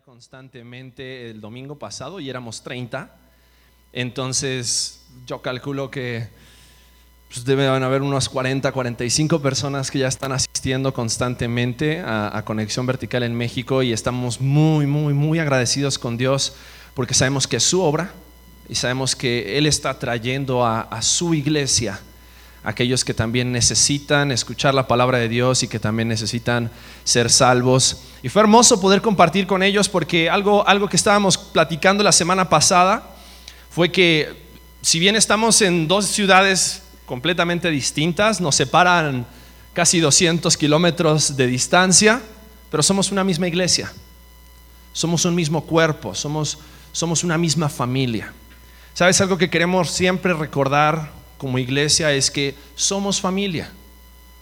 constantemente el domingo pasado y éramos 30. Entonces yo calculo que pues, deben haber unas 40, 45 personas que ya están asistiendo constantemente a, Conexión Vertical en México y estamos muy, muy, muy agradecidos con Dios porque sabemos que es su obra y sabemos que Él está trayendo a su iglesia aquellos que también necesitan escuchar la palabra de Dios y que también necesitan ser salvos. Y fue hermoso poder compartir con ellos porque algo, algo que estábamos platicando la semana pasada fue que si bien estamos en dos ciudades completamente distintas, nos separan casi 200 kilómetros de distancia, pero somos una misma iglesia, somos un mismo cuerpo, somos, somos una misma familia. ¿Sabes algo que queremos siempre recordar como iglesia es que somos familia.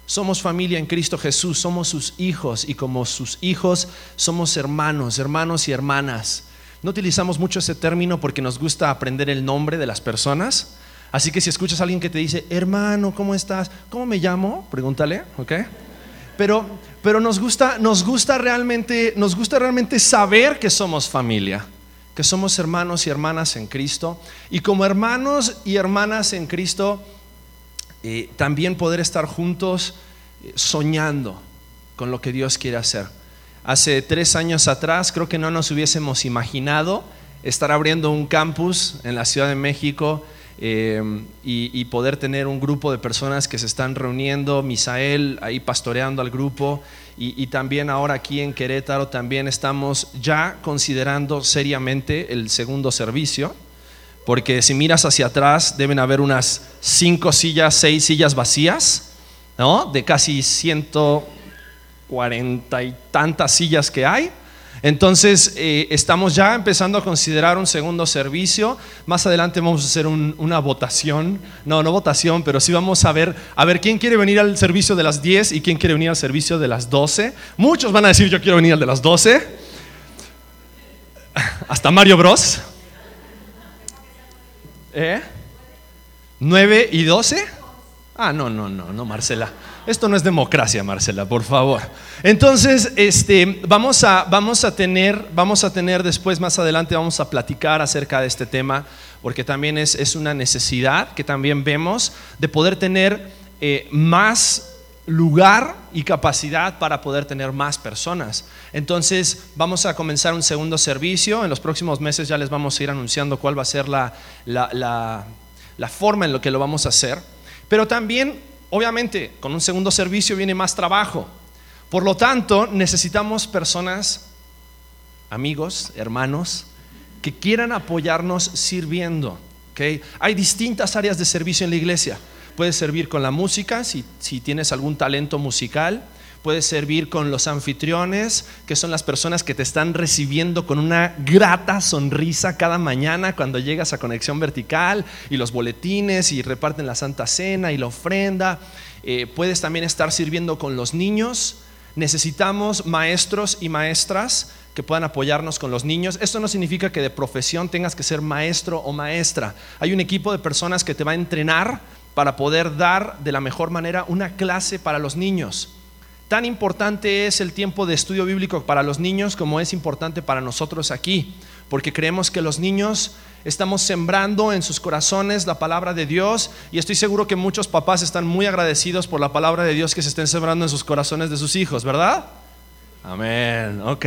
Somos familia en Cristo Jesús, somos sus hijos y como sus hijos somos hermanos, hermanos y hermanas. No utilizamos mucho ese término porque nos gusta aprender el nombre de las personas. Así que si escuchas a alguien que te dice, hermano, ¿cómo estás? ¿Cómo me llamo? Pregúntale, ¿ok? Pero, pero nos, gusta, nos, gusta realmente, nos gusta realmente saber que somos familia que somos hermanos y hermanas en Cristo. Y como hermanos y hermanas en Cristo, eh, también poder estar juntos eh, soñando con lo que Dios quiere hacer. Hace tres años atrás creo que no nos hubiésemos imaginado estar abriendo un campus en la Ciudad de México eh, y, poder tener un grupo de personas que se están reuniendo, Misael ahí pastoreando al grupo y, también ahora aquí en Querétaro también estamos ya considerando seriamente el segundo servicio, porque si miras hacia atrás deben haber unas cinco sillas, seis sillas vacías, ¿no? De casi ciento cuarenta y tantas sillas que hay. Entonces, eh, estamos ya empezando a considerar un segundo servicio. Más adelante vamos a hacer una votación. No, no votación, pero sí vamos a ver, a ver quién quiere venir al servicio de las 10 y quién quiere venir al servicio de las 12. Muchos van a decir yo quiero venir al de las 12. Hasta Mario Bros. ¿Eh? ¿9 y 12? Ah, no, no, no, no, Marcela. Esto no es democracia, Marcela, por favor. Entonces, este, vamos, a, vamos, a tener, vamos a tener después, más adelante, vamos a platicar acerca de este tema, porque también es, es una necesidad que también vemos de poder tener eh, más lugar y capacidad para poder tener más personas. Entonces vamos a comenzar un segundo servicio. En los próximos meses ya les vamos a ir anunciando cuál va a ser la, la, la, la forma en lo que lo vamos a hacer. Pero también Obviamente, con un segundo servicio viene más trabajo. Por lo tanto, necesitamos personas, amigos, hermanos, que quieran apoyarnos sirviendo. Hay distintas áreas de servicio en la iglesia. Puedes servir con la música, si, si tienes algún talento musical puedes servir con los anfitriones, que son las personas que te están recibiendo con una grata sonrisa cada mañana cuando llegas a Conexión Vertical, y los boletines, y reparten la Santa Cena y la ofrenda. Eh, puedes también estar sirviendo con los niños. Necesitamos maestros y maestras que puedan apoyarnos con los niños. Esto no significa que de profesión tengas que ser maestro o maestra. Hay un equipo de personas que te va a entrenar para poder dar de la mejor manera una clase para los niños. Tan importante es el tiempo de estudio bíblico para los niños como es importante para nosotros aquí, porque creemos que los niños estamos sembrando en sus corazones la palabra de Dios y estoy seguro que muchos papás están muy agradecidos por la palabra de Dios que se estén sembrando en sus corazones de sus hijos, ¿verdad? Amén, ok.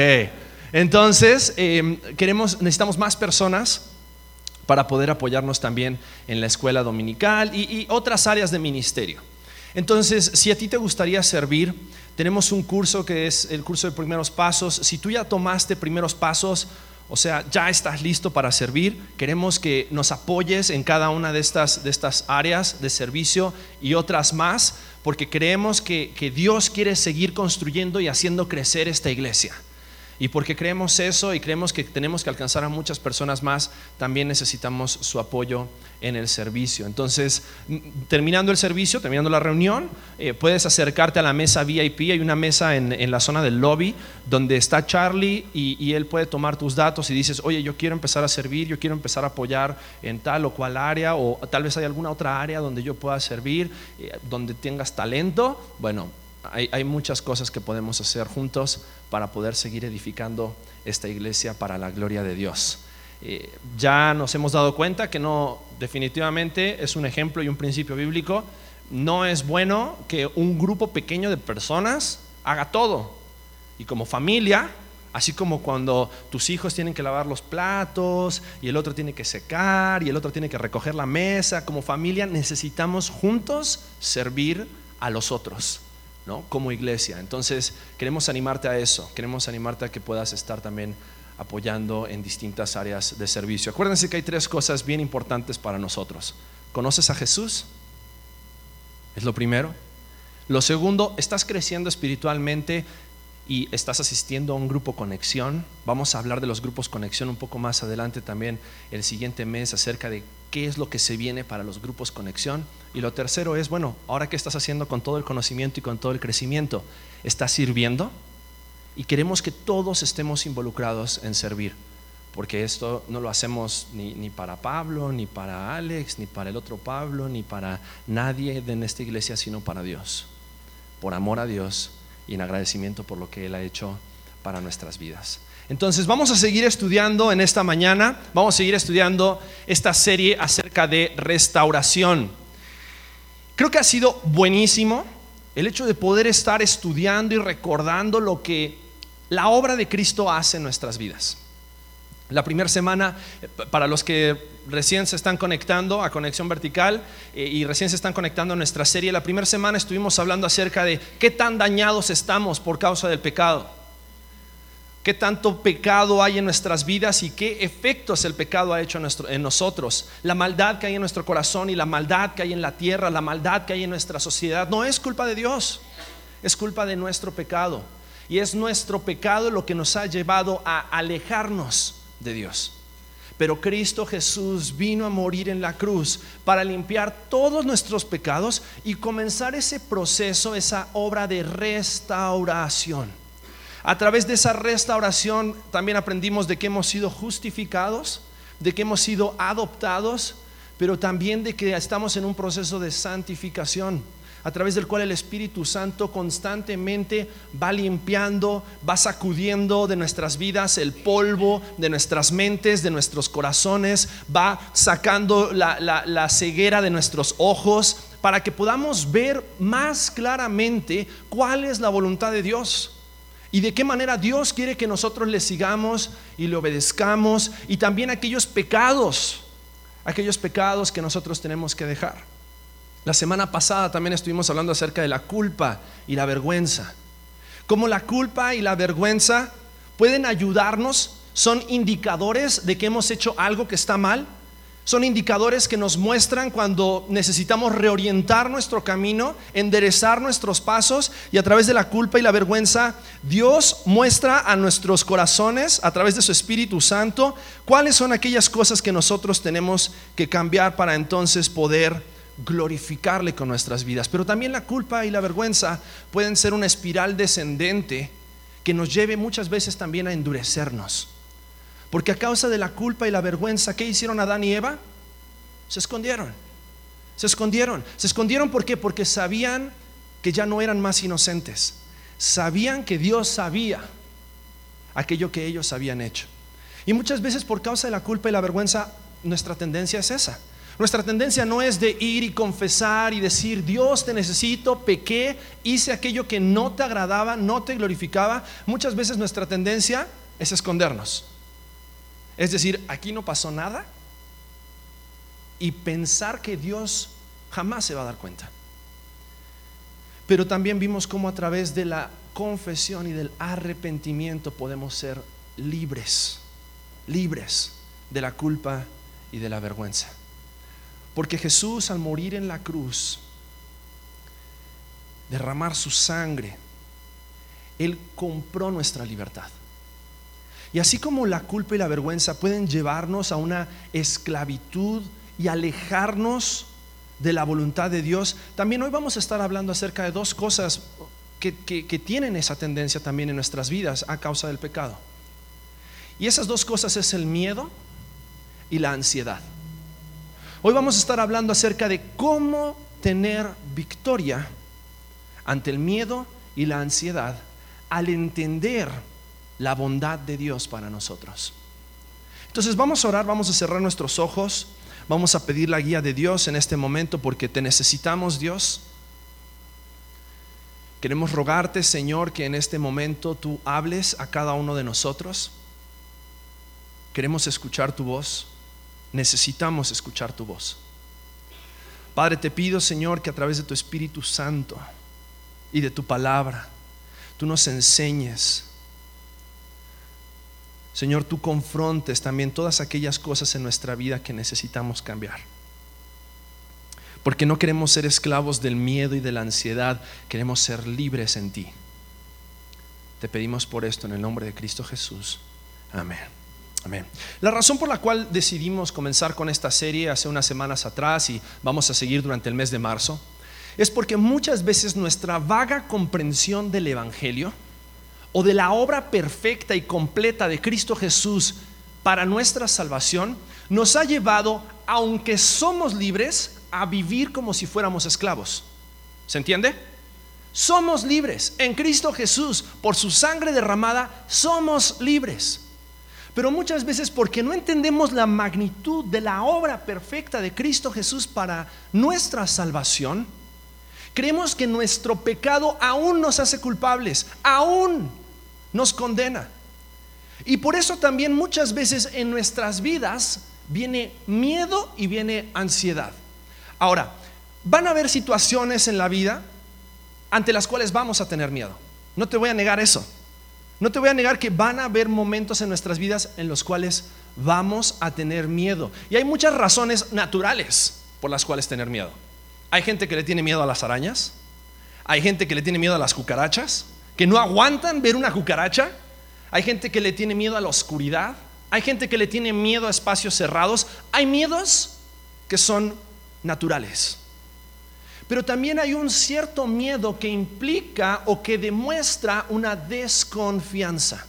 Entonces, em, queremos, necesitamos más personas para poder apoyarnos también en la escuela dominical y otras áreas de ministerio. Entonces, si a ti te gustaría servir, tenemos un curso que es el curso de primeros pasos. Si tú ya tomaste primeros pasos, o sea, ya estás listo para servir, queremos que nos apoyes en cada una de estas, de estas áreas de servicio y otras más, porque creemos que, que Dios quiere seguir construyendo y haciendo crecer esta iglesia. Y porque creemos eso y creemos que tenemos que alcanzar a muchas personas más, también necesitamos su apoyo en el servicio. Entonces, terminando el servicio, terminando la reunión, eh, puedes acercarte a la mesa VIP. Hay una mesa en, la zona del lobby donde está Charlie y, él puede tomar tus datos y dices, oye, yo quiero empezar a servir, yo quiero empezar a apoyar en tal o cual área, o tal vez hay alguna otra área donde yo pueda servir, eh, donde tengas talento. Bueno, hay, muchas cosas que podemos hacer juntos para poder seguir edificando esta iglesia para la gloria de Dios. Eh, ya nos hemos dado cuenta que no, definitivamente es un ejemplo y un principio bíblico. No es bueno que un grupo pequeño de personas haga todo. Y como familia, así como cuando tus hijos tienen que lavar los platos y el otro tiene que secar y el otro tiene que recoger la mesa, como familia necesitamos juntos servir a los otros. ¿No? como iglesia. Entonces, queremos animarte a eso, queremos animarte a que puedas estar también apoyando en distintas áreas de servicio. Acuérdense que hay tres cosas bien importantes para nosotros. ¿Conoces a Jesús? Es lo primero. Lo segundo, estás creciendo espiritualmente y estás asistiendo a un grupo conexión. Vamos a hablar de los grupos conexión un poco más adelante también el siguiente mes acerca de qué es lo que se viene para los grupos conexión. Y lo tercero es, bueno, ahora qué estás haciendo con todo el conocimiento y con todo el crecimiento, ¿estás sirviendo? Y queremos que todos estemos involucrados en servir, porque esto no lo hacemos ni, ni, para Pablo, ni para Alex, ni para el otro Pablo, ni para nadie de esta iglesia, sino para Dios, por amor a Dios y en agradecimiento por lo que Él ha hecho para nuestras vidas. Entonces vamos a seguir estudiando en esta mañana, vamos a seguir estudiando esta serie acerca de restauración. Creo que ha sido buenísimo el hecho de poder estar estudiando y recordando lo que la obra de Cristo hace en nuestras vidas. La primera semana, para los que recién se están conectando a Conexión Vertical eh, y recién se están conectando a nuestra serie, la primera semana estuvimos hablando acerca de qué tan dañados estamos por causa del pecado. Qué tanto pecado hay en nuestras vidas y qué efectos el pecado ha hecho en, nosotros. La maldad que hay en nuestro corazón y la maldad que hay en la tierra, la maldad que hay en nuestra sociedad, no es culpa de Dios, es culpa de nuestro pecado. Y es nuestro pecado lo que nos ha llevado a alejarnos de Dios. Pero Cristo Jesús vino a morir en la cruz para limpiar todos nuestros pecados y comenzar ese proceso, esa obra de restauración. A través de esa restauración también aprendimos de que hemos sido justificados, de que hemos sido adoptados, pero también de que estamos en un proceso de santificación a través del cual el Espíritu Santo constantemente va limpiando, va sacudiendo de nuestras vidas el polvo, de nuestras mentes, de nuestros corazones, va sacando la, ceguera de nuestros ojos para que podamos ver más claramente cuál es la voluntad de Dios y de qué manera Dios quiere que nosotros le sigamos y le obedezcamos y también aquellos pecados, aquellos pecados que nosotros tenemos que dejar. La semana pasada también estuvimos hablando acerca de la culpa y la vergüenza. Cómo la culpa y la vergüenza pueden ayudarnos, son indicadores de que hemos hecho algo que está mal, son indicadores que nos muestran cuando necesitamos reorientar nuestro camino, enderezar nuestros pasos y a través de la culpa y la vergüenza, Dios muestra a nuestros corazones, a través de su Espíritu Santo, cuáles son aquellas cosas que nosotros tenemos que cambiar para entonces poder glorificarle con nuestras vidas. Pero también la culpa y la vergüenza pueden ser una espiral descendente que nos lleve muchas veces también a endurecernos. Porque a causa de la culpa y la vergüenza, ¿qué hicieron Adán y Eva? Se escondieron. Se escondieron. Se escondieron ¿por qué? Porque sabían que ya no eran más inocentes. Sabían que Dios sabía aquello que ellos habían hecho. Y muchas veces por causa de la culpa y la vergüenza, nuestra tendencia es esa nuestra tendencia no es de ir y confesar y decir, Dios te necesito, pequé, hice aquello que no te agradaba, no te glorificaba. Muchas veces nuestra tendencia es escondernos. Es decir, aquí no pasó nada y pensar que Dios jamás se va a dar cuenta. Pero también vimos cómo a través de la confesión y del arrepentimiento podemos ser libres, libres de la culpa y de la vergüenza. Porque Jesús al morir en la cruz, derramar su sangre, Él compró nuestra libertad. Y así como la culpa y la vergüenza pueden llevarnos a una esclavitud y alejarnos de la voluntad de Dios, también hoy vamos a estar hablando acerca de dos cosas que, que, tienen esa tendencia también en nuestras vidas a causa del pecado. Y esas dos cosas es el miedo y la ansiedad. Hoy vamos a estar hablando acerca de cómo tener victoria ante el miedo y la ansiedad al entender la bondad de Dios para nosotros. Entonces vamos a orar, vamos a cerrar nuestros ojos, vamos a pedir la guía de Dios en este momento porque te necesitamos Dios. Queremos rogarte, Señor, que en este momento tú hables a cada uno de nosotros. Queremos escuchar tu voz. Necesitamos escuchar tu voz. Padre, te pido, Señor, que a través de tu Espíritu Santo y de tu palabra, tú nos enseñes. Señor, tú confrontes también todas aquellas cosas en nuestra vida que necesitamos cambiar. Porque no queremos ser esclavos del miedo y de la ansiedad, queremos ser libres en ti. Te pedimos por esto en el nombre de Cristo Jesús. Amén. Amén. La razón por la cual decidimos comenzar con esta serie hace unas semanas atrás y vamos a seguir durante el mes de marzo es porque muchas veces nuestra vaga comprensión del Evangelio o de la obra perfecta y completa de Cristo Jesús para nuestra salvación nos ha llevado, aunque somos libres, a vivir como si fuéramos esclavos. ¿Se entiende? Somos libres. En Cristo Jesús, por su sangre derramada, somos libres. Pero muchas veces porque no entendemos la magnitud de la obra perfecta de Cristo Jesús para nuestra salvación, creemos que nuestro pecado aún nos hace culpables, aún nos condena. Y por eso también muchas veces en nuestras vidas viene miedo y viene ansiedad. Ahora, van a haber situaciones en la vida ante las cuales vamos a tener miedo. No te voy a negar eso. No te voy a negar que van a haber momentos en nuestras vidas en los cuales vamos a tener miedo. Y hay muchas razones naturales por las cuales tener miedo. Hay gente que le tiene miedo a las arañas. Hay gente que le tiene miedo a las cucarachas, que no aguantan ver una cucaracha. Hay gente que le tiene miedo a la oscuridad. Hay gente que le tiene miedo a espacios cerrados. Hay miedos que son naturales. Pero también hay un cierto miedo que implica o que demuestra una desconfianza.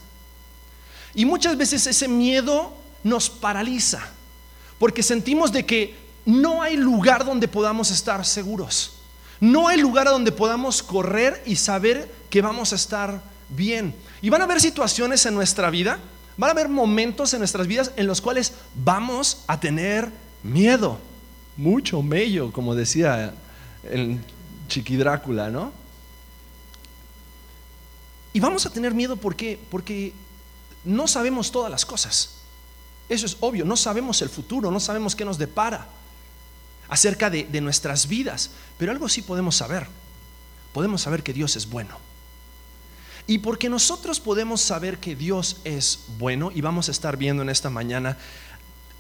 Y muchas veces ese miedo nos paraliza, porque sentimos de que no hay lugar donde podamos estar seguros. No hay lugar a donde podamos correr y saber que vamos a estar bien. Y van a haber situaciones en nuestra vida, van a haber momentos en nuestras vidas en los cuales vamos a tener miedo. Mucho mello, como decía el Chiqui Drácula, ¿no? Y vamos a tener miedo porque, no sabemos todas las cosas. Eso es obvio, no sabemos el futuro, no sabemos qué nos depara acerca de, de nuestras vidas. Pero algo sí podemos saber. Podemos saber que Dios es bueno. Y porque nosotros podemos saber que Dios es bueno, y vamos a estar viendo en esta mañana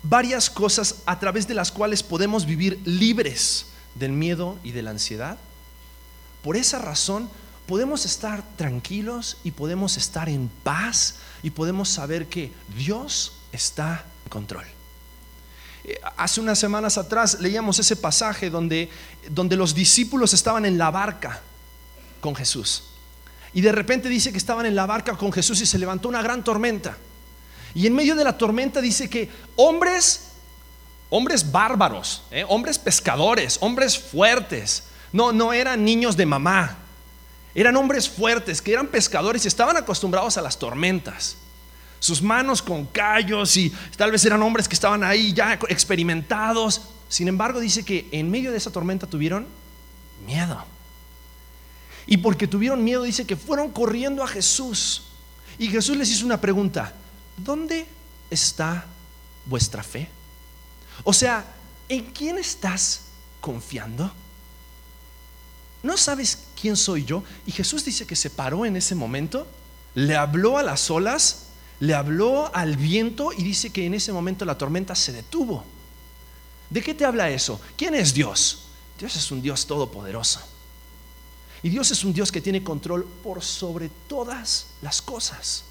varias cosas a través de las cuales podemos vivir libres del miedo y de la ansiedad. Por esa razón podemos estar tranquilos y podemos estar en paz y podemos saber que Dios está en control. Eh, hace unas semanas atrás leíamos ese pasaje donde, donde los discípulos estaban en la barca con Jesús. Y de repente dice que estaban en la barca con Jesús y se levantó una gran tormenta. Y en medio de la tormenta dice que hombres hombres bárbaros, ¿eh? hombres pescadores, hombres fuertes. No, no eran niños de mamá. Eran hombres fuertes que eran pescadores y estaban acostumbrados a las tormentas. Sus manos con callos y tal vez eran hombres que estaban ahí ya experimentados. Sin embargo, dice que en medio de esa tormenta tuvieron miedo. Y porque tuvieron miedo, dice que fueron corriendo a Jesús. Y Jesús les hizo una pregunta. ¿Dónde está vuestra fe? O sea, ¿en quién estás confiando? ¿No sabes quién soy yo? Y Jesús dice que se paró en ese momento, le habló a las olas, le habló al viento y dice que en ese momento la tormenta se detuvo. ¿De qué te habla eso? ¿Quién es Dios? Dios es un Dios todopoderoso. Y Dios es un Dios que tiene control por sobre todas las cosas.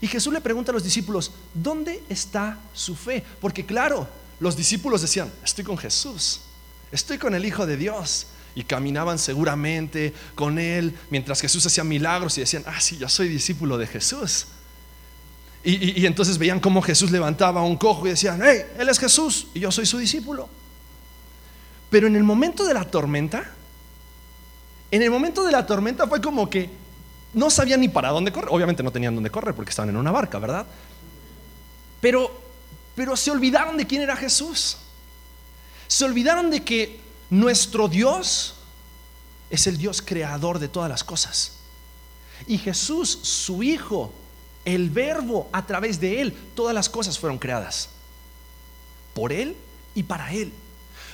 Y Jesús le pregunta a los discípulos, ¿dónde está su fe? Porque claro, los discípulos decían, estoy con Jesús, estoy con el Hijo de Dios. Y caminaban seguramente con Él mientras Jesús hacía milagros y decían, ah, sí, yo soy discípulo de Jesús. Y, entonces veían cómo Jesús levantaba un cojo y decían, hey, Él es Jesús y yo soy su discípulo. Pero en el momento de la tormenta, en el momento de la tormenta fue como que no sabían ni para dónde correr. Obviamente no tenían dónde correr porque estaban en una barca, ¿verdad? Pero, pero se olvidaron de quién era Jesús. Se olvidaron de que nuestro Dios es el Dios creador de todas las cosas. Y Jesús, su Hijo, el Verbo, a través de Él, todas las cosas fueron creadas. Por Él y para Él.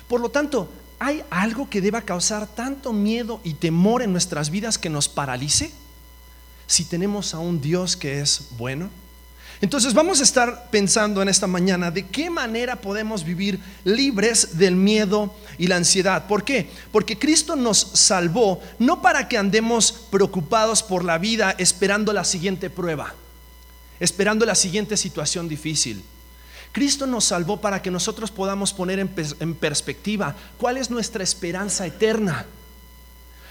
Por lo tanto, ¿hay algo que deba causar tanto miedo y temor en nuestras vidas que nos paralice? Si tenemos a un Dios que es bueno. Entonces vamos a estar pensando en esta mañana de qué manera podemos vivir libres del miedo y la ansiedad. ¿Por qué? Porque Cristo nos salvó no para que andemos preocupados por la vida esperando la siguiente prueba, esperando la siguiente situación difícil. Cristo nos salvó para que nosotros podamos poner en, perspectiva cuál es nuestra esperanza eterna.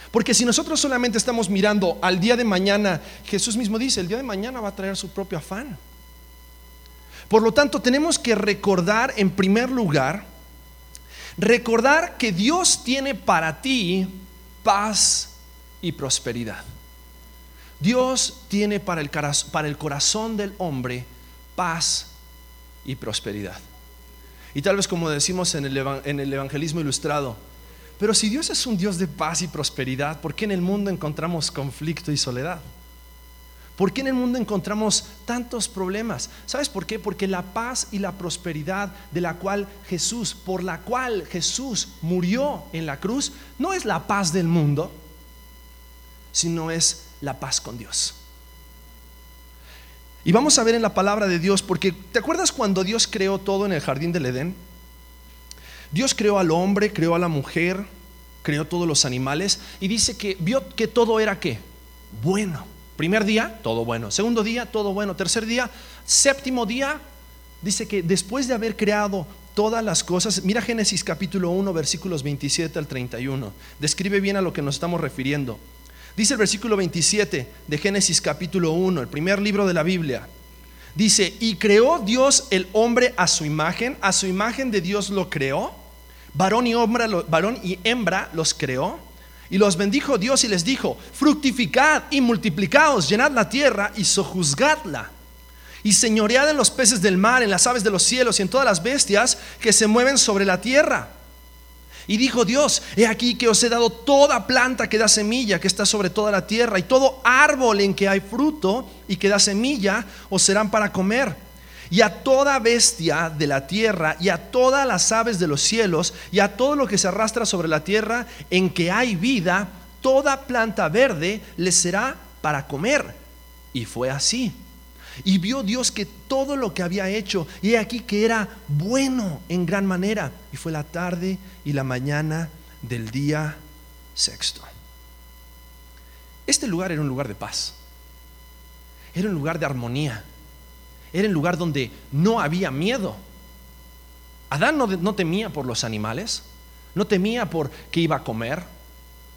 Porque si nosotros solamente estamos mirando al día de mañana, Jesús mismo dice, el día de mañana va a traer su propio afán. Por lo tanto, tenemos que recordar en primer lugar, recordar que Dios tiene para ti paz y prosperidad. Dios tiene para el, para el corazón del hombre paz y prosperidad. Y tal vez como decimos en el, evangelismo ilustrado, pero si Dios es un Dios de paz y prosperidad, ¿por qué en el mundo encontramos conflicto y soledad? ¿Por qué en el mundo encontramos tantos problemas? ¿Sabes por qué? Porque la paz y la prosperidad de la cual Jesús, por la cual Jesús murió en la cruz, no es la paz del mundo, sino es la paz con Dios. Y vamos a ver en la palabra de Dios, porque ¿te acuerdas cuando Dios creó todo en el jardín del Edén? Dios creó al hombre, creó a la mujer, creó todos los animales y dice que vio que todo era qué? Bueno. Primer día, todo bueno. Segundo día, todo bueno. Tercer día, séptimo día, dice que después de haber creado todas las cosas, mira Génesis capítulo 1, versículos 27 al 31. Describe bien a lo que nos estamos refiriendo. Dice el versículo 27 de Génesis capítulo 1, el primer libro de la Biblia. Dice, y creó Dios el hombre a su imagen, a su imagen de Dios lo creó, varón y y hembra los creó y los bendijo Dios y les dijo, fructificad y multiplicaos, llenad la tierra y sojuzgadla. Y señoread en los peces del mar, en las aves de los cielos y en todas las bestias que se mueven sobre la tierra. Y dijo Dios, he aquí que os he dado toda planta que da semilla, que está sobre toda la tierra, y todo árbol en que hay fruto y que da semilla, os serán para comer y a toda bestia de la tierra, y a todas las aves de los cielos, y a todo lo que se arrastra sobre la tierra, en que hay vida, toda planta verde les será para comer. Y fue así. Y vio Dios que todo lo que había hecho, y aquí que era bueno en gran manera. Y fue la tarde y la mañana del día sexto. Este lugar era un lugar de paz. Era un lugar de armonía. Era el lugar donde no había miedo. Adán no, temía por los animales, no temía por qué iba a comer,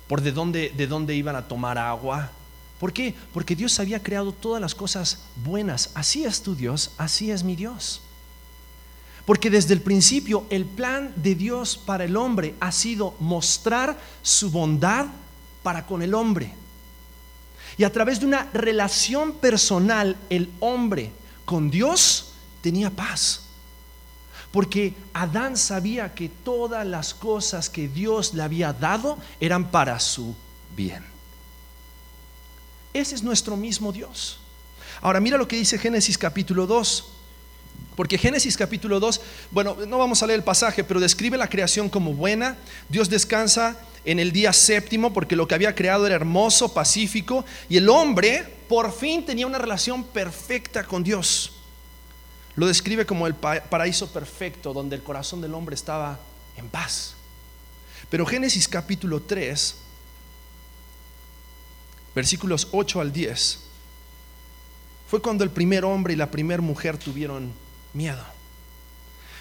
por de dónde, de dónde iban a tomar agua. ¿Por qué? Porque Dios había creado todas las cosas buenas. Así es tu Dios, así es mi Dios. Porque desde el principio el plan de Dios para el hombre ha sido mostrar su bondad para con el hombre. Y a través de una relación personal, el hombre con Dios tenía paz. Porque Adán sabía que todas las cosas que Dios le había dado eran para su bien. Ese es nuestro mismo Dios. Ahora mira lo que dice Génesis capítulo 2. Porque Génesis capítulo 2, bueno, no vamos a leer el pasaje, pero describe la creación como buena. Dios descansa en el día séptimo porque lo que había creado era hermoso, pacífico, y el hombre por fin tenía una relación perfecta con Dios. Lo describe como el paraíso perfecto donde el corazón del hombre estaba en paz. Pero Génesis capítulo 3, versículos 8 al 10, fue cuando el primer hombre y la primera mujer tuvieron miedo.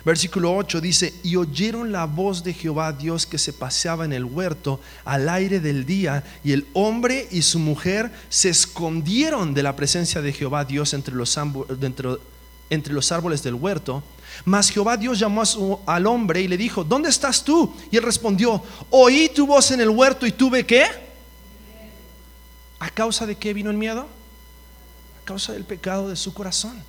Versículo 8 dice, y oyeron la voz de Jehová Dios que se paseaba en el huerto al aire del día, y el hombre y su mujer se escondieron de la presencia de Jehová Dios entre los, árboles del huerto. Mas Jehová Dios llamó al hombre y le dijo, ¿dónde estás tú? Y él respondió, oí tu voz en el huerto y tuve qué? ¿A causa de qué vino el miedo? A causa del pecado de su corazón.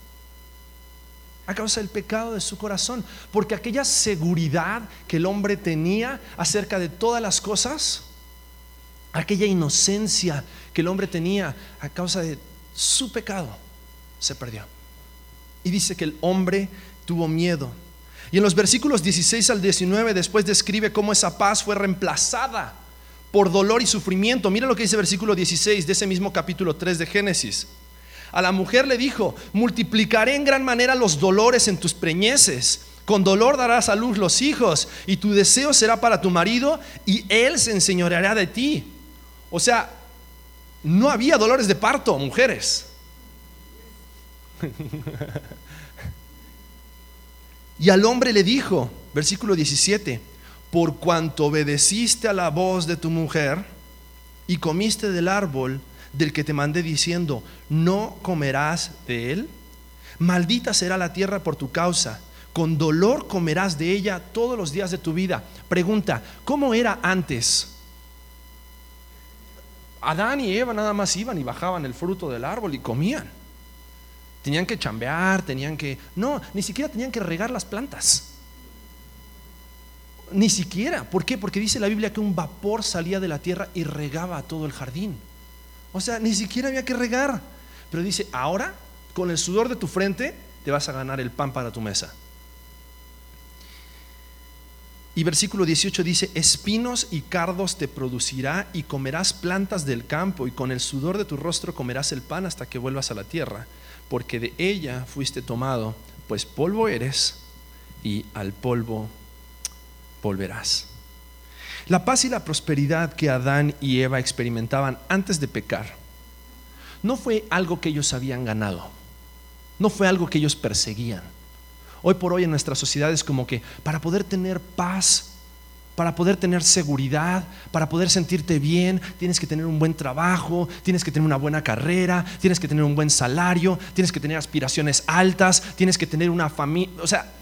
A causa del pecado de su corazón. Porque aquella seguridad que el hombre tenía acerca de todas las cosas, aquella inocencia que el hombre tenía a causa de su pecado, se perdió. Y dice que el hombre tuvo miedo. Y en los versículos 16 al 19 después describe cómo esa paz fue reemplazada por dolor y sufrimiento. Mira lo que dice versículo 16 de ese mismo capítulo 3 de Génesis. A la mujer le dijo, multiplicaré en gran manera los dolores en tus preñeces. Con dolor darás a luz los hijos y tu deseo será para tu marido y él se enseñoreará de ti. O sea, no había dolores de parto, mujeres. y al hombre le dijo, versículo 17, por cuanto obedeciste a la voz de tu mujer y comiste del árbol del que te mandé diciendo, no comerás de él, maldita será la tierra por tu causa, con dolor comerás de ella todos los días de tu vida. Pregunta, ¿cómo era antes? Adán y Eva nada más iban y bajaban el fruto del árbol y comían. Tenían que chambear, tenían que... No, ni siquiera tenían que regar las plantas. Ni siquiera. ¿Por qué? Porque dice la Biblia que un vapor salía de la tierra y regaba todo el jardín. O sea, ni siquiera había que regar. Pero dice, ahora, con el sudor de tu frente, te vas a ganar el pan para tu mesa. Y versículo 18 dice, espinos y cardos te producirá y comerás plantas del campo y con el sudor de tu rostro comerás el pan hasta que vuelvas a la tierra, porque de ella fuiste tomado, pues polvo eres y al polvo volverás. La paz y la prosperidad que Adán y Eva experimentaban antes de pecar no fue algo que ellos habían ganado, no fue algo que ellos perseguían Hoy por hoy en nuestra sociedad es como que para poder tener paz, para poder tener seguridad, para poder sentirte bien, tienes que tener un buen trabajo, tienes que tener una buena carrera, tienes que tener un buen salario, tienes que tener aspiraciones altas, tienes que tener una familia. O sea,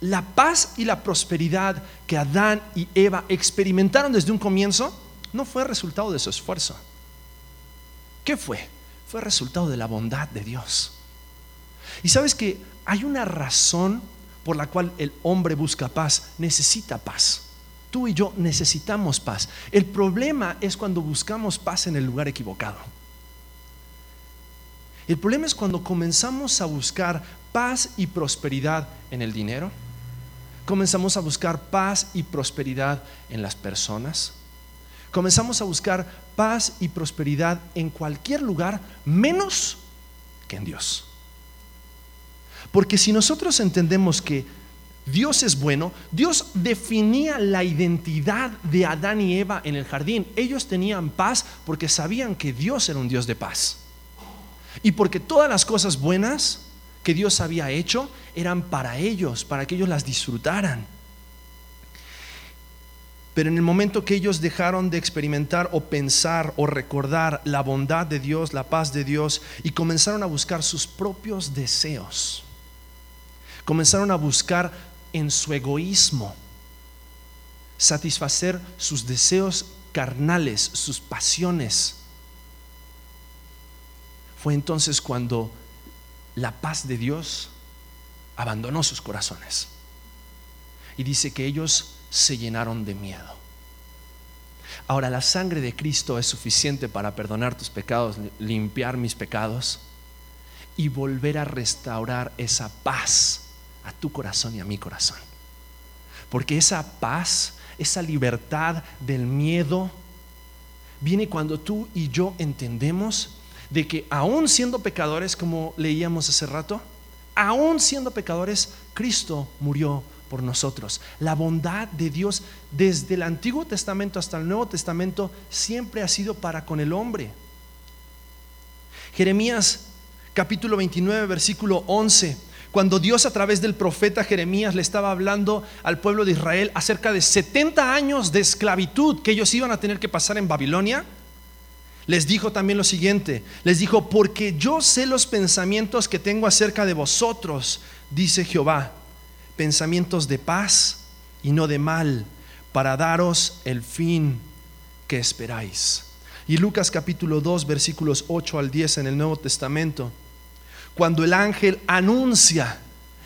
la paz y la prosperidad que Adán y Eva experimentaron desde un comienzo no fue resultado de su esfuerzo. ¿Qué fue? Fue resultado de la bondad de Dios. Y sabes que hay una razón por la cual el hombre busca paz, necesita paz. Tú y yo necesitamos paz. El problema es cuando buscamos paz en el lugar equivocado. El problema es cuando comenzamos a buscar paz y prosperidad en el dinero. Comenzamos a buscar paz y prosperidad en las personas. Comenzamos a buscar paz y prosperidad en cualquier lugar menos que en Dios. Porque si nosotros entendemos que Dios es bueno, Dios definía la identidad de Adán y Eva en el jardín. Ellos tenían paz porque sabían que Dios era un Dios de paz. Y porque todas las cosas buenas que Dios había hecho eran para ellos, para que ellos las disfrutaran. Pero en el momento que ellos dejaron de experimentar o pensar o recordar la bondad de Dios, la paz de Dios, y comenzaron a buscar sus propios deseos, comenzaron a buscar en su egoísmo satisfacer sus deseos carnales, sus pasiones. Fue entonces cuando la paz de Dios abandonó sus corazones. Y dice que ellos se llenaron de miedo. Ahora, la sangre de Cristo es suficiente para perdonar tus pecados, limpiar mis pecados y volver a restaurar esa paz a tu corazón y a mi corazón. Porque esa paz, esa libertad del miedo, viene cuando tú y yo entendemos de que aún siendo pecadores, como leíamos hace rato, aún siendo pecadores, Cristo murió por nosotros. La bondad de Dios desde el Antiguo Testamento hasta el Nuevo Testamento siempre ha sido para con el hombre. Jeremías capítulo 29, versículo 11 cuando Dios a través del profeta Jeremías le estaba hablando al pueblo de Israel acerca de 70 años de esclavitud que ellos iban a tener que pasar en Babilonia, les dijo también lo siguiente, les dijo, porque yo sé los pensamientos que tengo acerca de vosotros, dice Jehová, pensamientos de paz y no de mal, para daros el fin que esperáis. Y Lucas capítulo 2, versículos 8 al 10 en el Nuevo Testamento, cuando el ángel anuncia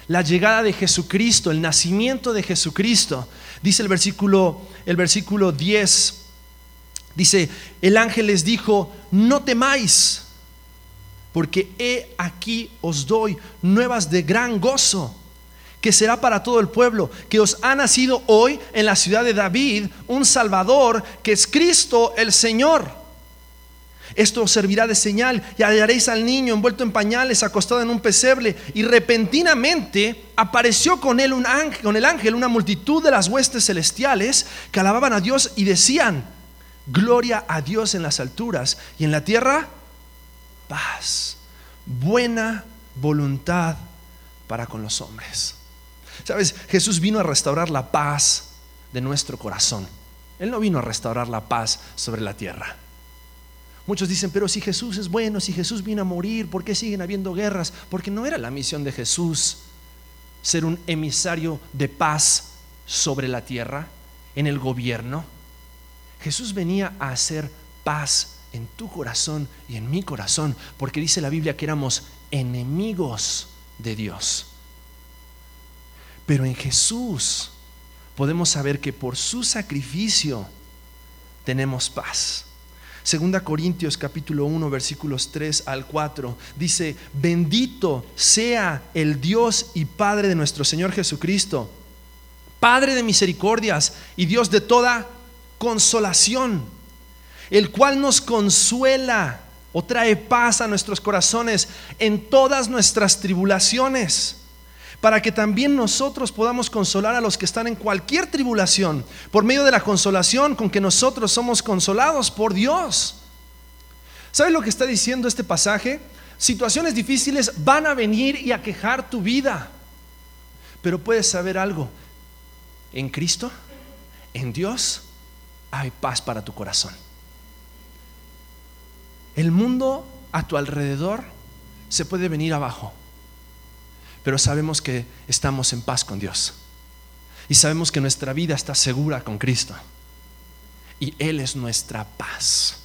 la llegada de Jesucristo, el nacimiento de Jesucristo, dice el versículo, el versículo 10, dice, el ángel les dijo, no temáis, porque he aquí os doy nuevas de gran gozo que será para todo el pueblo, que os ha nacido hoy en la ciudad de David un Salvador, que es Cristo el Señor. Esto os servirá de señal y hallaréis al niño envuelto en pañales, acostado en un pesebre, y repentinamente apareció con él un ángel, con el ángel una multitud de las huestes celestiales que alababan a Dios y decían: Gloria a Dios en las alturas y en la tierra paz, buena voluntad para con los hombres. Sabes, Jesús vino a restaurar la paz de nuestro corazón. Él no vino a restaurar la paz sobre la tierra. Muchos dicen, pero si Jesús es bueno, si Jesús vino a morir, ¿por qué siguen habiendo guerras? Porque no era la misión de Jesús ser un emisario de paz sobre la tierra, en el gobierno. Jesús venía a hacer paz en tu corazón y en mi corazón, porque dice la Biblia que éramos enemigos de Dios. Pero en Jesús podemos saber que por su sacrificio tenemos paz. Segunda Corintios capítulo 1 versículos 3 al 4 dice, bendito sea el Dios y Padre de nuestro Señor Jesucristo, Padre de misericordias y Dios de toda consolación, el cual nos consuela o trae paz a nuestros corazones en todas nuestras tribulaciones para que también nosotros podamos consolar a los que están en cualquier tribulación, por medio de la consolación con que nosotros somos consolados por Dios. ¿Sabes lo que está diciendo este pasaje? Situaciones difíciles van a venir y a quejar tu vida, pero puedes saber algo, en Cristo, en Dios, hay paz para tu corazón. El mundo a tu alrededor se puede venir abajo pero sabemos que estamos en paz con Dios. Y sabemos que nuestra vida está segura con Cristo. Y Él es nuestra paz.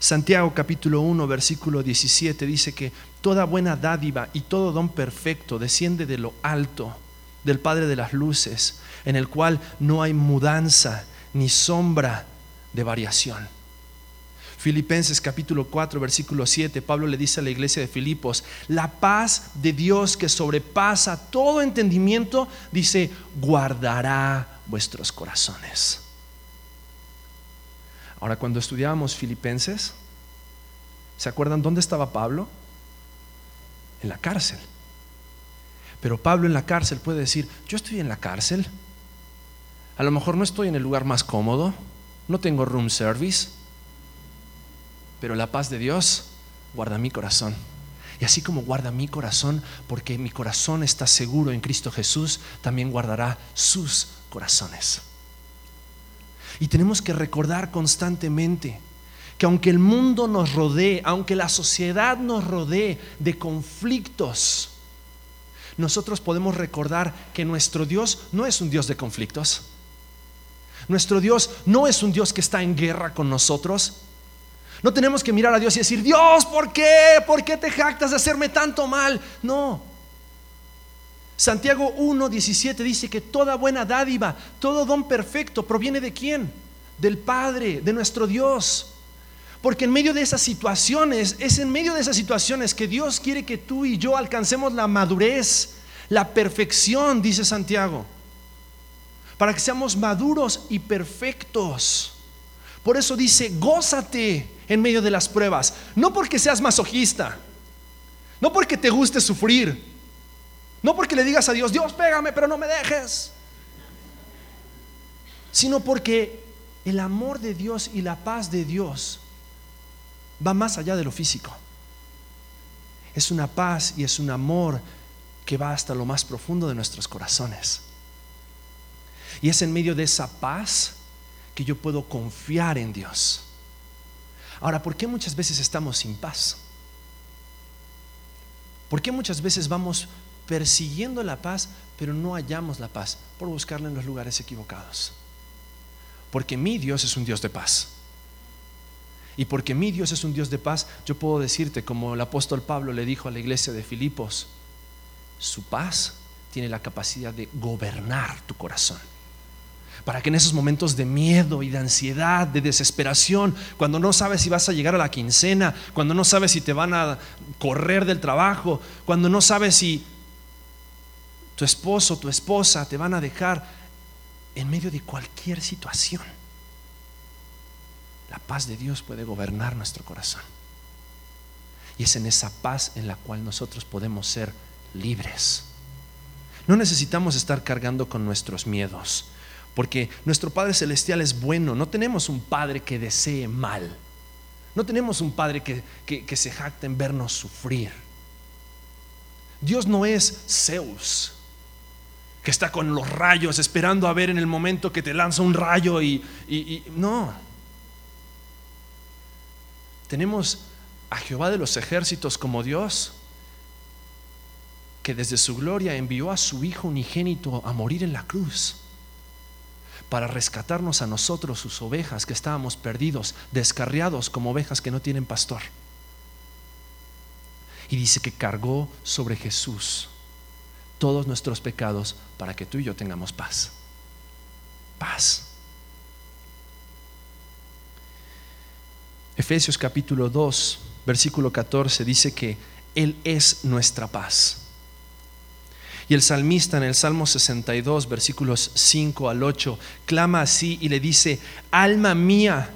Santiago capítulo 1 versículo 17 dice que toda buena dádiva y todo don perfecto desciende de lo alto, del Padre de las Luces, en el cual no hay mudanza ni sombra de variación. Filipenses capítulo 4, versículo 7, Pablo le dice a la iglesia de Filipos, la paz de Dios que sobrepasa todo entendimiento, dice, guardará vuestros corazones. Ahora, cuando estudiábamos Filipenses, ¿se acuerdan dónde estaba Pablo? En la cárcel. Pero Pablo en la cárcel puede decir, yo estoy en la cárcel, a lo mejor no estoy en el lugar más cómodo, no tengo room service, pero la paz de Dios guarda mi corazón. Y así como guarda mi corazón, porque mi corazón está seguro en Cristo Jesús, también guardará sus corazones. Y tenemos que recordar constantemente que aunque el mundo nos rodee, aunque la sociedad nos rodee de conflictos, nosotros podemos recordar que nuestro Dios no es un Dios de conflictos. Nuestro Dios no es un Dios que está en guerra con nosotros. No tenemos que mirar a Dios y decir, Dios, ¿por qué? ¿Por qué te jactas de hacerme tanto mal? No. Santiago 1.17 dice que toda buena dádiva, todo don perfecto proviene de quién? Del Padre, de nuestro Dios. Porque en medio de esas situaciones, es en medio de esas situaciones que Dios quiere que tú y yo alcancemos la madurez, la perfección, dice Santiago. Para que seamos maduros y perfectos. Por eso dice, gózate en medio de las pruebas. No porque seas masoquista, no porque te guste sufrir, no porque le digas a Dios, Dios pégame, pero no me dejes, sino porque el amor de Dios y la paz de Dios va más allá de lo físico. Es una paz y es un amor que va hasta lo más profundo de nuestros corazones. Y es en medio de esa paz que yo puedo confiar en Dios. Ahora, ¿por qué muchas veces estamos sin paz? ¿Por qué muchas veces vamos persiguiendo la paz, pero no hallamos la paz por buscarla en los lugares equivocados? Porque mi Dios es un Dios de paz. Y porque mi Dios es un Dios de paz, yo puedo decirte, como el apóstol Pablo le dijo a la iglesia de Filipos, su paz tiene la capacidad de gobernar tu corazón. Para que en esos momentos de miedo y de ansiedad, de desesperación, cuando no sabes si vas a llegar a la quincena, cuando no sabes si te van a correr del trabajo, cuando no sabes si tu esposo, tu esposa te van a dejar en medio de cualquier situación, la paz de Dios puede gobernar nuestro corazón. Y es en esa paz en la cual nosotros podemos ser libres. No necesitamos estar cargando con nuestros miedos, porque nuestro Padre Celestial es bueno, no tenemos un Padre que desee mal, no tenemos un Padre que, que, se jacte en vernos sufrir. Dios no es Zeus, que está con los rayos esperando a ver en el momento que te lanza un rayo y, y no. Tenemos a Jehová de los ejércitos como Dios que desde su gloria envió a su Hijo unigénito a morir en la cruz para rescatarnos a nosotros, sus ovejas, que estábamos perdidos, descarriados como ovejas que no tienen pastor. Y dice que cargó sobre Jesús todos nuestros pecados para que tú y yo tengamos paz. Paz. Efesios capítulo 2, versículo 14 dice que Él es nuestra paz. Y el salmista en el Salmo 62, versículos 5 al 8, clama así y le dice, alma mía,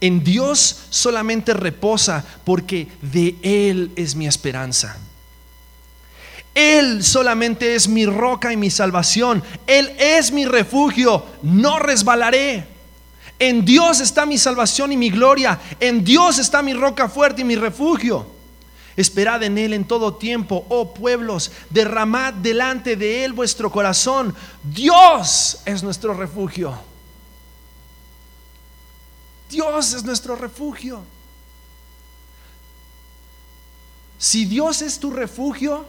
en Dios solamente reposa porque de Él es mi esperanza. Él solamente es mi roca y mi salvación. Él es mi refugio. No resbalaré. En Dios está mi salvación y mi gloria. En Dios está mi roca fuerte y mi refugio. Esperad en Él en todo tiempo, oh pueblos, derramad delante de Él vuestro corazón. Dios es nuestro refugio. Dios es nuestro refugio. Si Dios es tu refugio,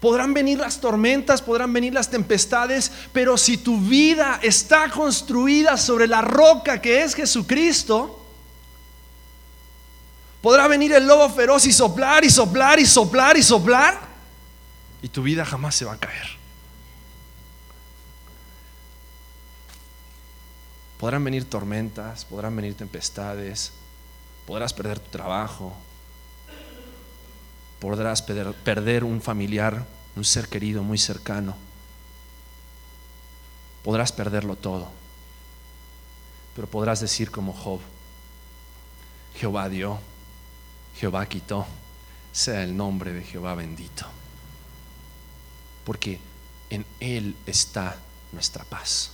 podrán venir las tormentas, podrán venir las tempestades, pero si tu vida está construida sobre la roca que es Jesucristo, Podrá venir el lobo feroz y soplar y soplar y soplar y soplar. Y tu vida jamás se va a caer. Podrán venir tormentas, podrán venir tempestades, podrás perder tu trabajo, podrás perder un familiar, un ser querido muy cercano. Podrás perderlo todo, pero podrás decir como Job, Jehová dio, Jehová quitó, sea el nombre de Jehová bendito. Porque en Él está nuestra paz.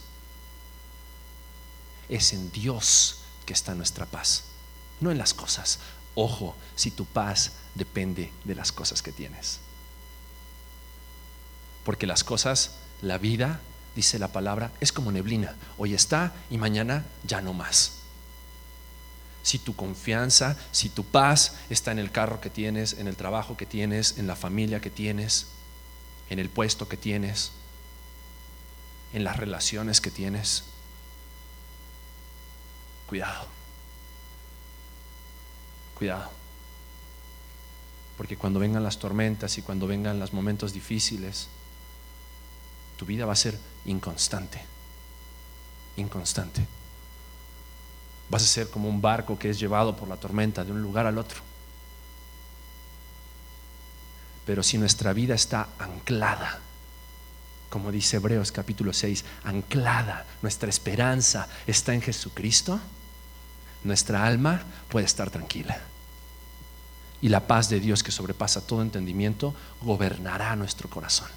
Es en Dios que está nuestra paz, no en las cosas. Ojo, si tu paz depende de las cosas que tienes. Porque las cosas, la vida, dice la palabra, es como neblina. Hoy está y mañana ya no más si tu confianza, si tu paz está en el carro que tienes, en el trabajo que tienes, en la familia que tienes, en el puesto que tienes, en las relaciones que tienes. Cuidado. Cuidado. Porque cuando vengan las tormentas y cuando vengan los momentos difíciles, tu vida va a ser inconstante. Inconstante vas a ser como un barco que es llevado por la tormenta de un lugar al otro. Pero si nuestra vida está anclada, como dice Hebreos capítulo 6, anclada, nuestra esperanza está en Jesucristo, nuestra alma puede estar tranquila. Y la paz de Dios que sobrepasa todo entendimiento gobernará nuestro corazón.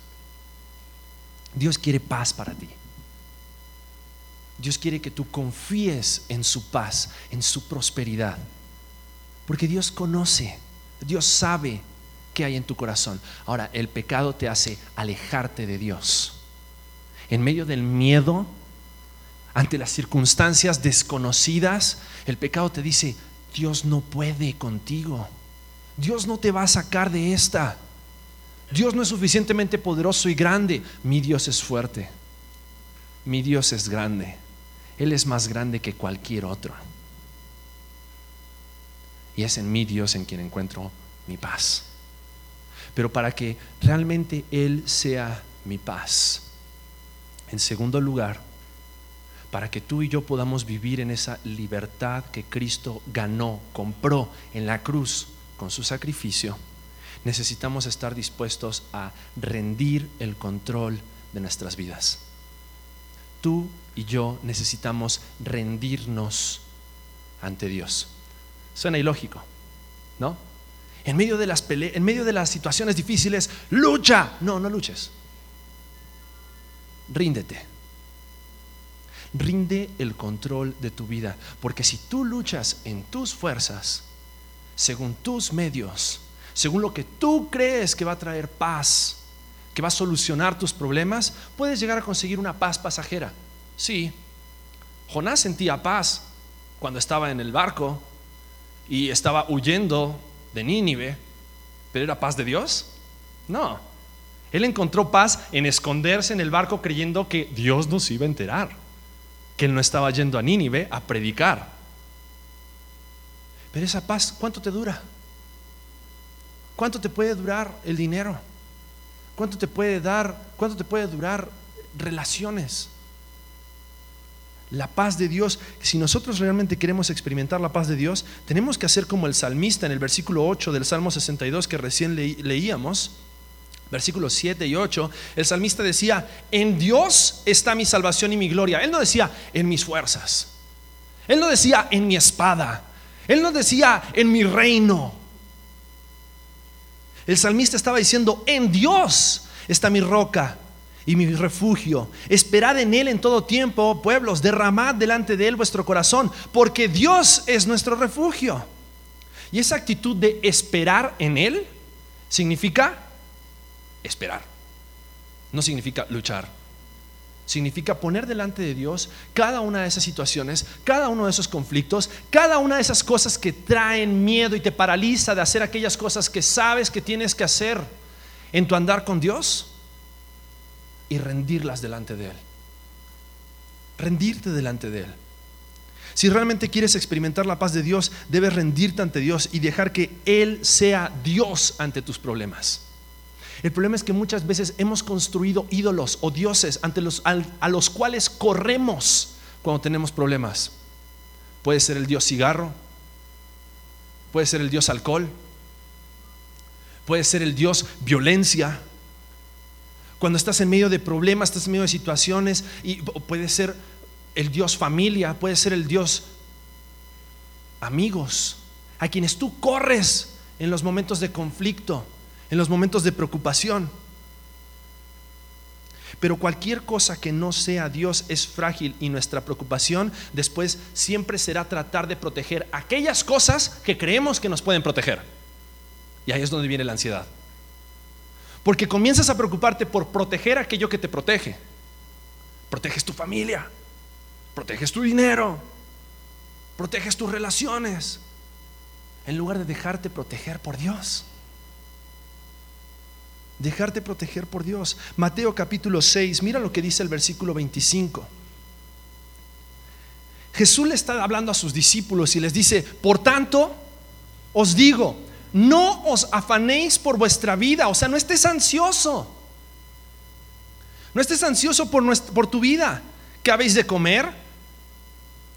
Dios quiere paz para ti. Dios quiere que tú confíes en su paz, en su prosperidad. Porque Dios conoce, Dios sabe qué hay en tu corazón. Ahora, el pecado te hace alejarte de Dios. En medio del miedo, ante las circunstancias desconocidas, el pecado te dice, Dios no puede contigo. Dios no te va a sacar de esta. Dios no es suficientemente poderoso y grande. Mi Dios es fuerte. Mi Dios es grande. Él es más grande que cualquier otro. Y es en mí, Dios, en quien encuentro mi paz. Pero para que realmente Él sea mi paz. En segundo lugar, para que tú y yo podamos vivir en esa libertad que Cristo ganó, compró en la cruz con su sacrificio, necesitamos estar dispuestos a rendir el control de nuestras vidas. Tú y yo necesitamos rendirnos ante Dios. Suena ilógico, ¿no? En medio de las en medio de las situaciones difíciles, lucha. No, no luches. Ríndete. Rinde el control de tu vida, porque si tú luchas en tus fuerzas, según tus medios, según lo que tú crees que va a traer paz, que va a solucionar tus problemas, puedes llegar a conseguir una paz pasajera. Sí, Jonás sentía paz cuando estaba en el barco y estaba huyendo de Nínive, pero ¿era paz de Dios? No. Él encontró paz en esconderse en el barco creyendo que Dios nos iba a enterar, que él no estaba yendo a Nínive a predicar. Pero esa paz, ¿cuánto te dura? ¿Cuánto te puede durar el dinero? ¿Cuánto te puede dar? ¿Cuánto te puede durar relaciones? La paz de Dios, si nosotros realmente queremos experimentar la paz de Dios, tenemos que hacer como el salmista en el versículo 8 del Salmo 62 que recién leíamos, versículos 7 y 8, el salmista decía, en Dios está mi salvación y mi gloria. Él no decía, en mis fuerzas. Él no decía, en mi espada. Él no decía, en mi reino. El salmista estaba diciendo, en Dios está mi roca y mi refugio. Esperad en Él en todo tiempo, pueblos, derramad delante de Él vuestro corazón, porque Dios es nuestro refugio. Y esa actitud de esperar en Él significa esperar, no significa luchar. Significa poner delante de Dios cada una de esas situaciones, cada uno de esos conflictos, cada una de esas cosas que traen miedo y te paraliza de hacer aquellas cosas que sabes que tienes que hacer en tu andar con Dios y rendirlas delante de Él. Rendirte delante de Él. Si realmente quieres experimentar la paz de Dios, debes rendirte ante Dios y dejar que Él sea Dios ante tus problemas. El problema es que muchas veces hemos construido ídolos o dioses ante los, a los cuales corremos cuando tenemos problemas. Puede ser el dios cigarro, puede ser el dios alcohol, puede ser el dios violencia, cuando estás en medio de problemas, estás en medio de situaciones, y puede ser el Dios familia, puede ser el Dios amigos, a quienes tú corres en los momentos de conflicto, en los momentos de preocupación. Pero cualquier cosa que no sea Dios es frágil y nuestra preocupación después siempre será tratar de proteger aquellas cosas que creemos que nos pueden proteger. Y ahí es donde viene la ansiedad. Porque comienzas a preocuparte por proteger aquello que te protege. Proteges tu familia, proteges tu dinero, proteges tus relaciones, en lugar de dejarte proteger por Dios. Dejarte proteger por Dios. Mateo capítulo 6, mira lo que dice el versículo 25. Jesús le está hablando a sus discípulos y les dice, por tanto, os digo, no os afanéis por vuestra vida, o sea, no estés ansioso. No estés ansioso por, tu vida. ¿Qué habéis de comer?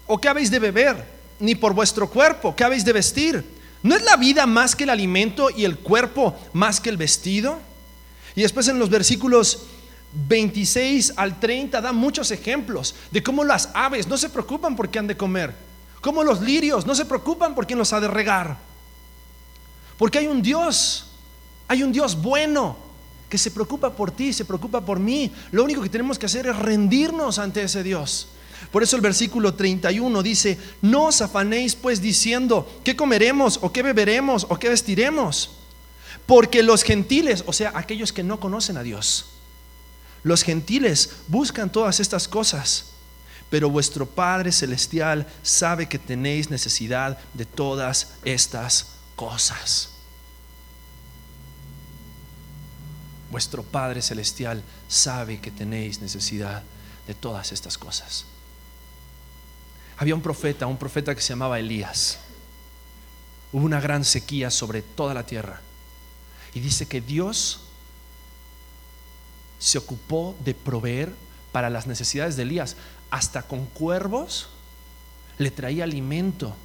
¿O qué habéis de beber? Ni por vuestro cuerpo, ¿qué habéis de vestir? ¿No es la vida más que el alimento y el cuerpo más que el vestido? Y después en los versículos 26 al 30 da muchos ejemplos de cómo las aves no se preocupan por qué han de comer, cómo los lirios no se preocupan por quién los ha de regar. Porque hay un Dios, hay un Dios bueno que se preocupa por ti, se preocupa por mí. Lo único que tenemos que hacer es rendirnos ante ese Dios. Por eso el versículo 31 dice, no os afanéis pues diciendo, ¿qué comeremos o qué beberemos o qué vestiremos? Porque los gentiles, o sea, aquellos que no conocen a Dios, los gentiles buscan todas estas cosas, pero vuestro Padre Celestial sabe que tenéis necesidad de todas estas cosas. Vuestro Padre Celestial sabe que tenéis necesidad de todas estas cosas. Había un profeta, un profeta que se llamaba Elías. hubo una gran sequía sobre toda la tierra. Y dice que Dios se ocupó de proveer para las necesidades de Elías. Hasta con cuervos le traía alimento.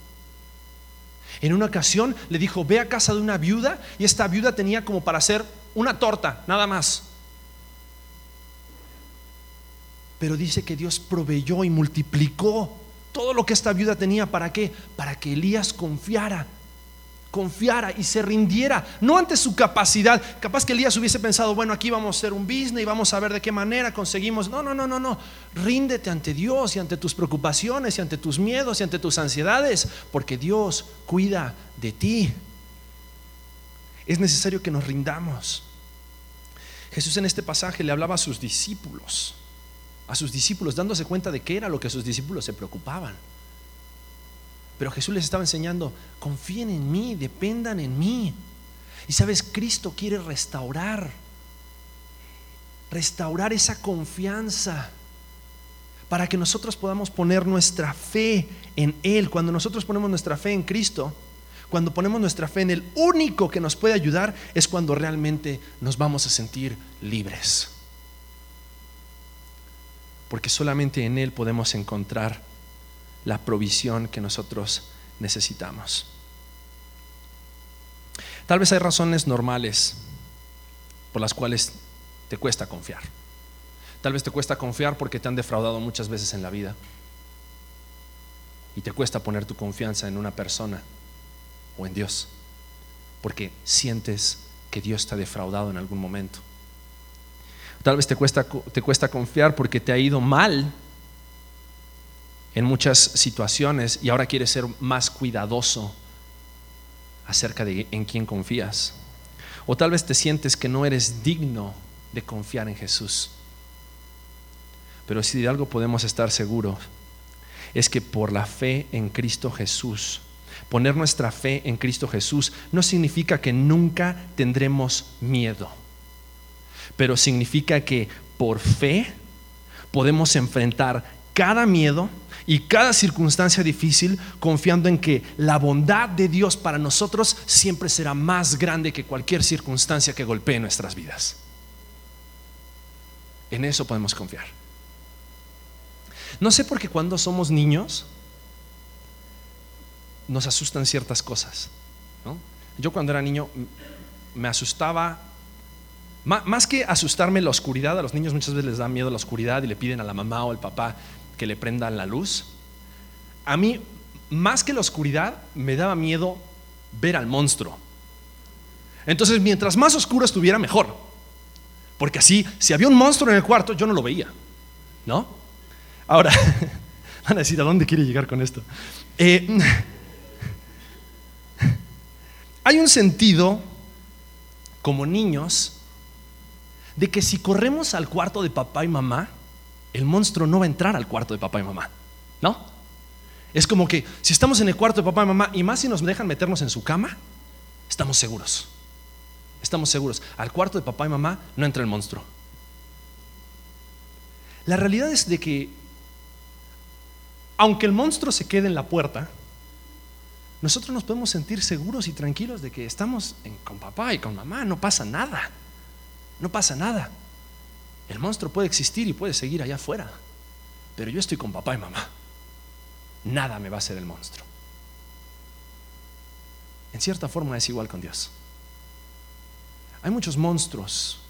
En una ocasión le dijo, ve a casa de una viuda y esta viuda tenía como para hacer una torta, nada más. Pero dice que Dios proveyó y multiplicó todo lo que esta viuda tenía. ¿Para qué? Para que Elías confiara confiara y se rindiera, no ante su capacidad. Capaz que Elías hubiese pensado, bueno, aquí vamos a hacer un business y vamos a ver de qué manera conseguimos. No, no, no, no, no. Ríndete ante Dios y ante tus preocupaciones y ante tus miedos y ante tus ansiedades, porque Dios cuida de ti. Es necesario que nos rindamos. Jesús en este pasaje le hablaba a sus discípulos, a sus discípulos, dándose cuenta de qué era lo que sus discípulos se preocupaban. Pero Jesús les estaba enseñando, confíen en mí, dependan en mí. Y sabes, Cristo quiere restaurar, restaurar esa confianza para que nosotros podamos poner nuestra fe en Él. Cuando nosotros ponemos nuestra fe en Cristo, cuando ponemos nuestra fe en el único que nos puede ayudar, es cuando realmente nos vamos a sentir libres. Porque solamente en Él podemos encontrar la provisión que nosotros necesitamos. Tal vez hay razones normales por las cuales te cuesta confiar. Tal vez te cuesta confiar porque te han defraudado muchas veces en la vida. Y te cuesta poner tu confianza en una persona o en Dios. Porque sientes que Dios te defraudado en algún momento. Tal vez te cuesta, te cuesta confiar porque te ha ido mal en muchas situaciones y ahora quieres ser más cuidadoso acerca de en quién confías. O tal vez te sientes que no eres digno de confiar en Jesús. Pero si de algo podemos estar seguros, es que por la fe en Cristo Jesús, poner nuestra fe en Cristo Jesús no significa que nunca tendremos miedo, pero significa que por fe podemos enfrentar cada miedo y cada circunstancia difícil confiando en que la bondad de Dios para nosotros siempre será más grande que cualquier circunstancia que golpee nuestras vidas. En eso podemos confiar. No sé por qué cuando somos niños nos asustan ciertas cosas. Yo cuando era niño me asustaba, más que asustarme la oscuridad, a los niños muchas veces les da miedo la oscuridad y le piden a la mamá o al papá que le prendan la luz. A mí, más que la oscuridad, me daba miedo ver al monstruo. Entonces, mientras más oscuro estuviera, mejor. Porque así, si había un monstruo en el cuarto, yo no lo veía. ¿No? Ahora, van a decir, ¿a dónde quiere llegar con esto? Eh, hay un sentido, como niños, de que si corremos al cuarto de papá y mamá, el monstruo no va a entrar al cuarto de papá y mamá, ¿no? Es como que si estamos en el cuarto de papá y mamá, y más si nos dejan meternos en su cama, estamos seguros. Estamos seguros. Al cuarto de papá y mamá no entra el monstruo. La realidad es de que, aunque el monstruo se quede en la puerta, nosotros nos podemos sentir seguros y tranquilos de que estamos con papá y con mamá, no pasa nada. No pasa nada. El monstruo puede existir y puede seguir allá afuera, pero yo estoy con papá y mamá. Nada me va a hacer el monstruo. En cierta forma es igual con Dios. Hay muchos monstruos,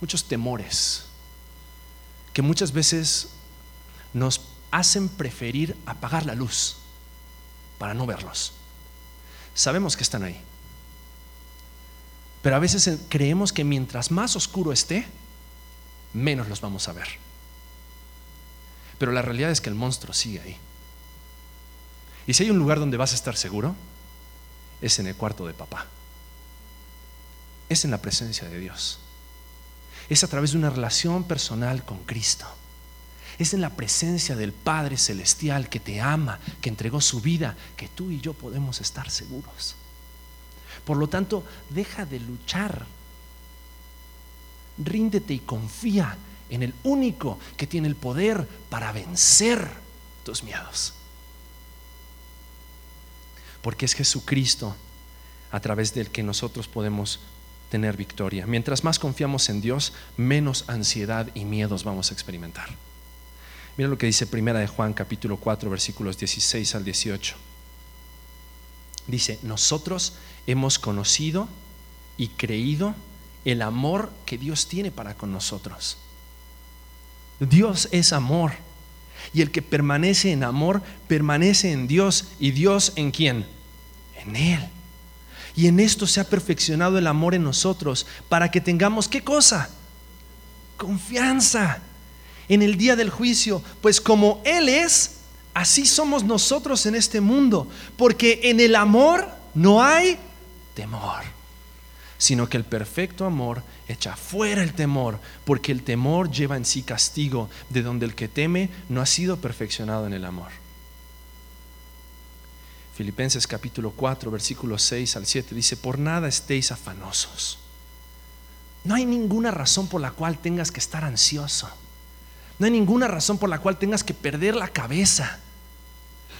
muchos temores, que muchas veces nos hacen preferir apagar la luz para no verlos. Sabemos que están ahí. Pero a veces creemos que mientras más oscuro esté, menos los vamos a ver. Pero la realidad es que el monstruo sigue ahí. Y si hay un lugar donde vas a estar seguro, es en el cuarto de papá. Es en la presencia de Dios. Es a través de una relación personal con Cristo. Es en la presencia del Padre Celestial que te ama, que entregó su vida, que tú y yo podemos estar seguros. Por lo tanto, deja de luchar ríndete y confía en el único que tiene el poder para vencer tus miedos. porque es Jesucristo a través del que nosotros podemos tener victoria. Mientras más confiamos en Dios, menos ansiedad y miedos vamos a experimentar. Mira lo que dice Primera de Juan capítulo 4 versículos 16 al 18. Dice, "Nosotros hemos conocido y creído el amor que Dios tiene para con nosotros." Dios es amor. Y el que permanece en amor, permanece en Dios. ¿Y Dios en quién? En Él. Y en esto se ha perfeccionado el amor en nosotros para que tengamos qué cosa? Confianza en el día del juicio. Pues como Él es, así somos nosotros en este mundo. Porque en el amor no hay temor, sino que el perfecto amor echa fuera el temor, porque el temor lleva en sí castigo, de donde el que teme no ha sido perfeccionado en el amor. Filipenses capítulo 4, versículos 6 al 7 dice, por nada estéis afanosos. No hay ninguna razón por la cual tengas que estar ansioso. No hay ninguna razón por la cual tengas que perder la cabeza.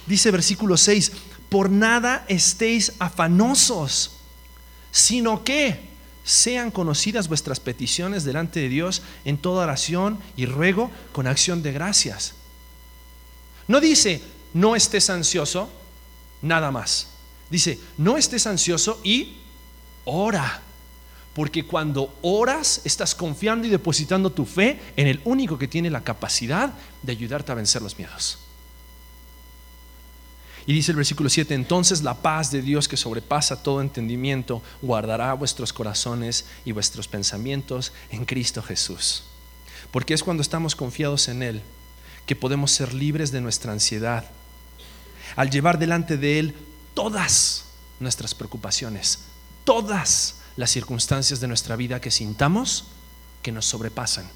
Dice versículo 6, por nada estéis afanosos, sino que sean conocidas vuestras peticiones delante de Dios en toda oración y ruego con acción de gracias. No dice, no estés ansioso, nada más. Dice, no estés ansioso y ora. Porque cuando oras, estás confiando y depositando tu fe en el único que tiene la capacidad de ayudarte a vencer los miedos. Y dice el versículo 7, entonces la paz de Dios que sobrepasa todo entendimiento guardará vuestros corazones y vuestros pensamientos en Cristo Jesús. Porque es cuando estamos confiados en Él que podemos ser libres de nuestra ansiedad, al llevar delante de Él todas nuestras preocupaciones, todas las circunstancias de nuestra vida que sintamos que nos sobrepasan,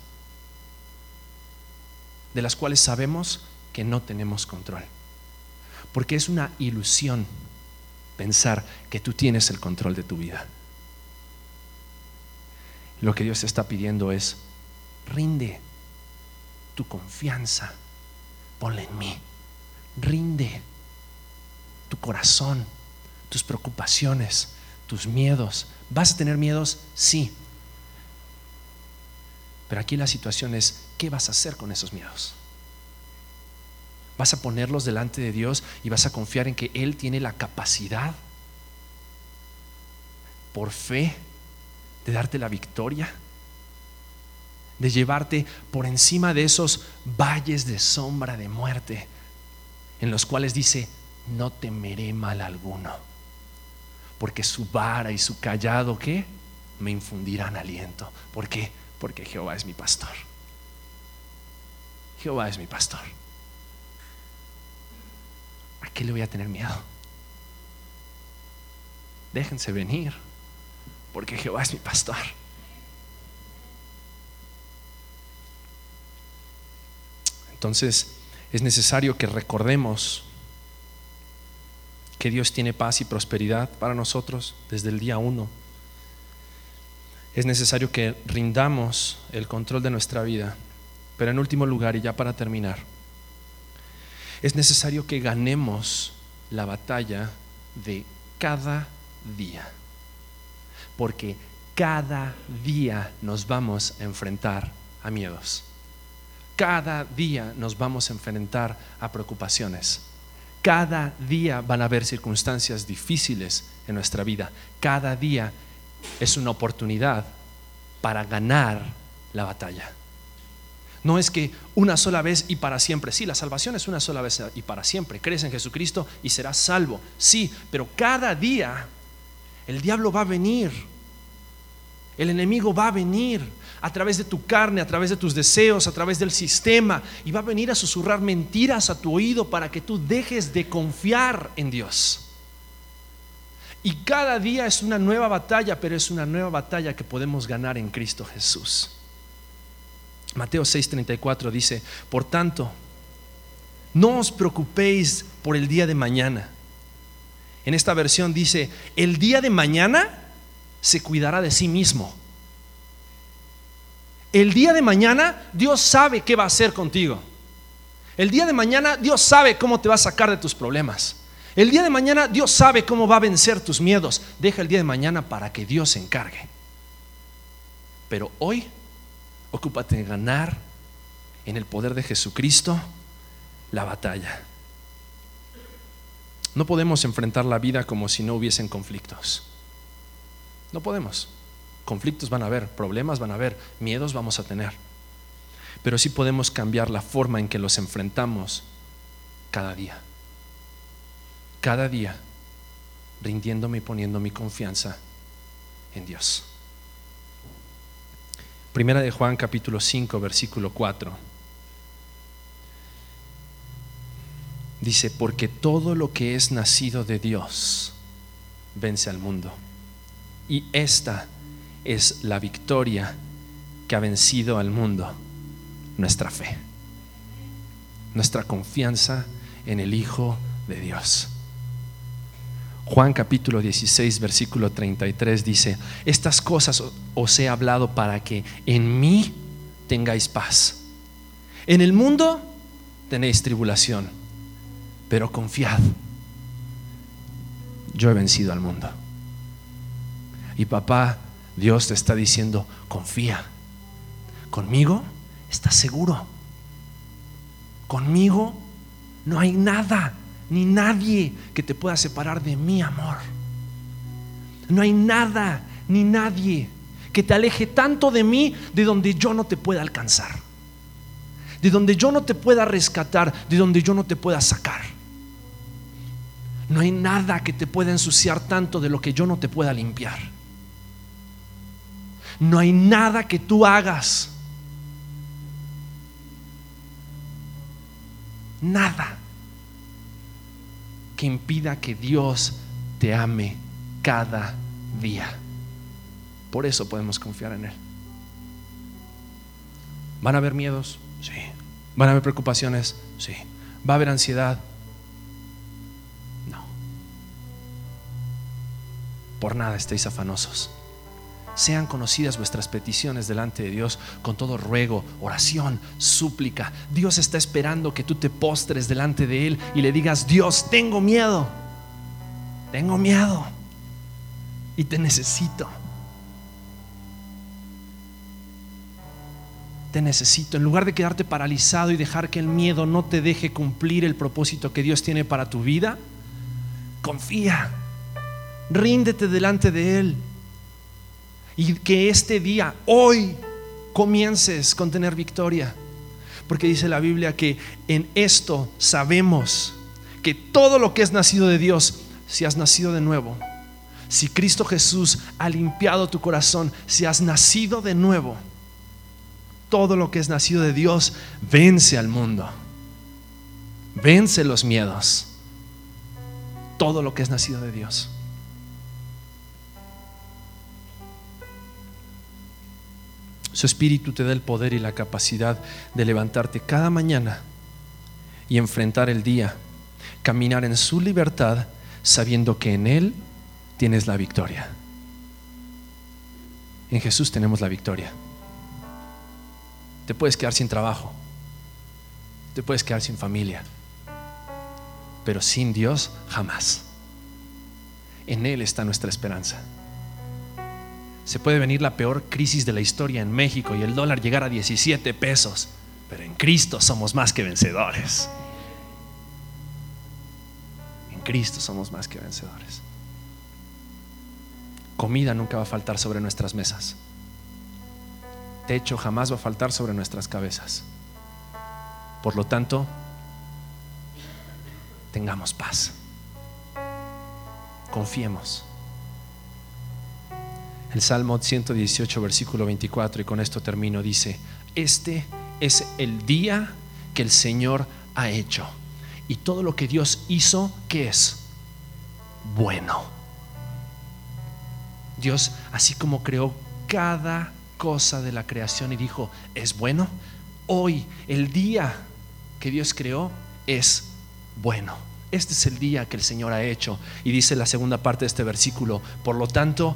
de las cuales sabemos que no tenemos control. Porque es una ilusión pensar que tú tienes el control de tu vida. Lo que Dios está pidiendo es, rinde tu confianza, ponla en mí, rinde tu corazón, tus preocupaciones, tus miedos. ¿Vas a tener miedos? Sí. Pero aquí la situación es, ¿qué vas a hacer con esos miedos? Vas a ponerlos delante de Dios y vas a confiar en que Él tiene la capacidad, por fe, de darte la victoria, de llevarte por encima de esos valles de sombra de muerte, en los cuales dice, no temeré mal alguno, porque su vara y su callado, ¿qué? Me infundirán aliento. ¿Por qué? Porque Jehová es mi pastor. Jehová es mi pastor. ¿A qué le voy a tener miedo? Déjense venir, porque Jehová es mi pastor. Entonces es necesario que recordemos que Dios tiene paz y prosperidad para nosotros desde el día uno. Es necesario que rindamos el control de nuestra vida. Pero en último lugar, y ya para terminar, es necesario que ganemos la batalla de cada día. Porque cada día nos vamos a enfrentar a miedos. Cada día nos vamos a enfrentar a preocupaciones. Cada día van a haber circunstancias difíciles en nuestra vida. Cada día es una oportunidad para ganar la batalla. No es que una sola vez y para siempre. Sí, la salvación es una sola vez y para siempre. Crees en Jesucristo y serás salvo. Sí, pero cada día el diablo va a venir. El enemigo va a venir a través de tu carne, a través de tus deseos, a través del sistema. Y va a venir a susurrar mentiras a tu oído para que tú dejes de confiar en Dios. Y cada día es una nueva batalla, pero es una nueva batalla que podemos ganar en Cristo Jesús. Mateo 6:34 dice, por tanto, no os preocupéis por el día de mañana. En esta versión dice, el día de mañana se cuidará de sí mismo. El día de mañana Dios sabe qué va a hacer contigo. El día de mañana Dios sabe cómo te va a sacar de tus problemas. El día de mañana Dios sabe cómo va a vencer tus miedos. Deja el día de mañana para que Dios se encargue. Pero hoy, ocúpate de ganar en el poder de Jesucristo la batalla. No podemos enfrentar la vida como si no hubiesen conflictos. No podemos. Conflictos van a haber, problemas van a haber, miedos vamos a tener. Pero sí podemos cambiar la forma en que los enfrentamos cada día. Cada día rindiéndome y poniendo mi confianza en Dios. Primera de Juan capítulo 5 versículo 4. Dice, porque todo lo que es nacido de Dios vence al mundo. Y esta es la victoria que ha vencido al mundo, nuestra fe, nuestra confianza en el Hijo de Dios. Juan capítulo 16, versículo 33 dice, estas cosas os he hablado para que en mí tengáis paz. En el mundo tenéis tribulación, pero confiad, yo he vencido al mundo. Y papá, Dios te está diciendo, confía. Conmigo estás seguro. Conmigo no hay nada ni nadie que te pueda separar de mi amor. No hay nada ni nadie que te aleje tanto de mí de donde yo no te pueda alcanzar. De donde yo no te pueda rescatar, de donde yo no te pueda sacar. No hay nada que te pueda ensuciar tanto de lo que yo no te pueda limpiar. No hay nada que tú hagas. Nada que impida que Dios te ame cada día. Por eso podemos confiar en Él. ¿Van a haber miedos? Sí. ¿Van a haber preocupaciones? Sí. ¿Va a haber ansiedad? No. Por nada estéis afanosos sean conocidas vuestras peticiones delante de Dios con todo ruego, oración, súplica. Dios está esperando que tú te postres delante de Él y le digas, Dios, tengo miedo, tengo miedo y te necesito. Te necesito. En lugar de quedarte paralizado y dejar que el miedo no te deje cumplir el propósito que Dios tiene para tu vida, confía. Ríndete delante de Él y que este día, hoy, comiences con tener victoria. Porque dice la Biblia que en esto sabemos que todo lo que es nacido de Dios, si has nacido de nuevo, si Cristo Jesús ha limpiado tu corazón, si has nacido de nuevo, todo lo que es nacido de Dios vence al mundo, vence los miedos, todo lo que es nacido de Dios. Su espíritu te da el poder y la capacidad de levantarte cada mañana y enfrentar el día, caminar en su libertad sabiendo que en Él tienes la victoria. En Jesús tenemos la victoria. Te puedes quedar sin trabajo, te puedes quedar sin familia, pero sin Dios jamás. En Él está nuestra esperanza se puede venir la peor crisis de la historia en México y el dólar llegar a 17 pesos, pero en Cristo somos más que vencedores. En Cristo somos más que vencedores. Comida nunca va a faltar sobre nuestras mesas. Techo jamás va a faltar sobre nuestras cabezas. Por lo tanto, tengamos paz. Confiemos el Salmo 118, versículo 24, y con esto termino, dice, este es el día que el Señor ha hecho. Y todo lo que Dios hizo, ¿qué es? Bueno. Dios, así como creó cada cosa de la creación y dijo, es bueno, hoy, el día que Dios creó, es bueno. Este es el día que el Señor ha hecho. Y dice la segunda parte de este versículo, por lo tanto,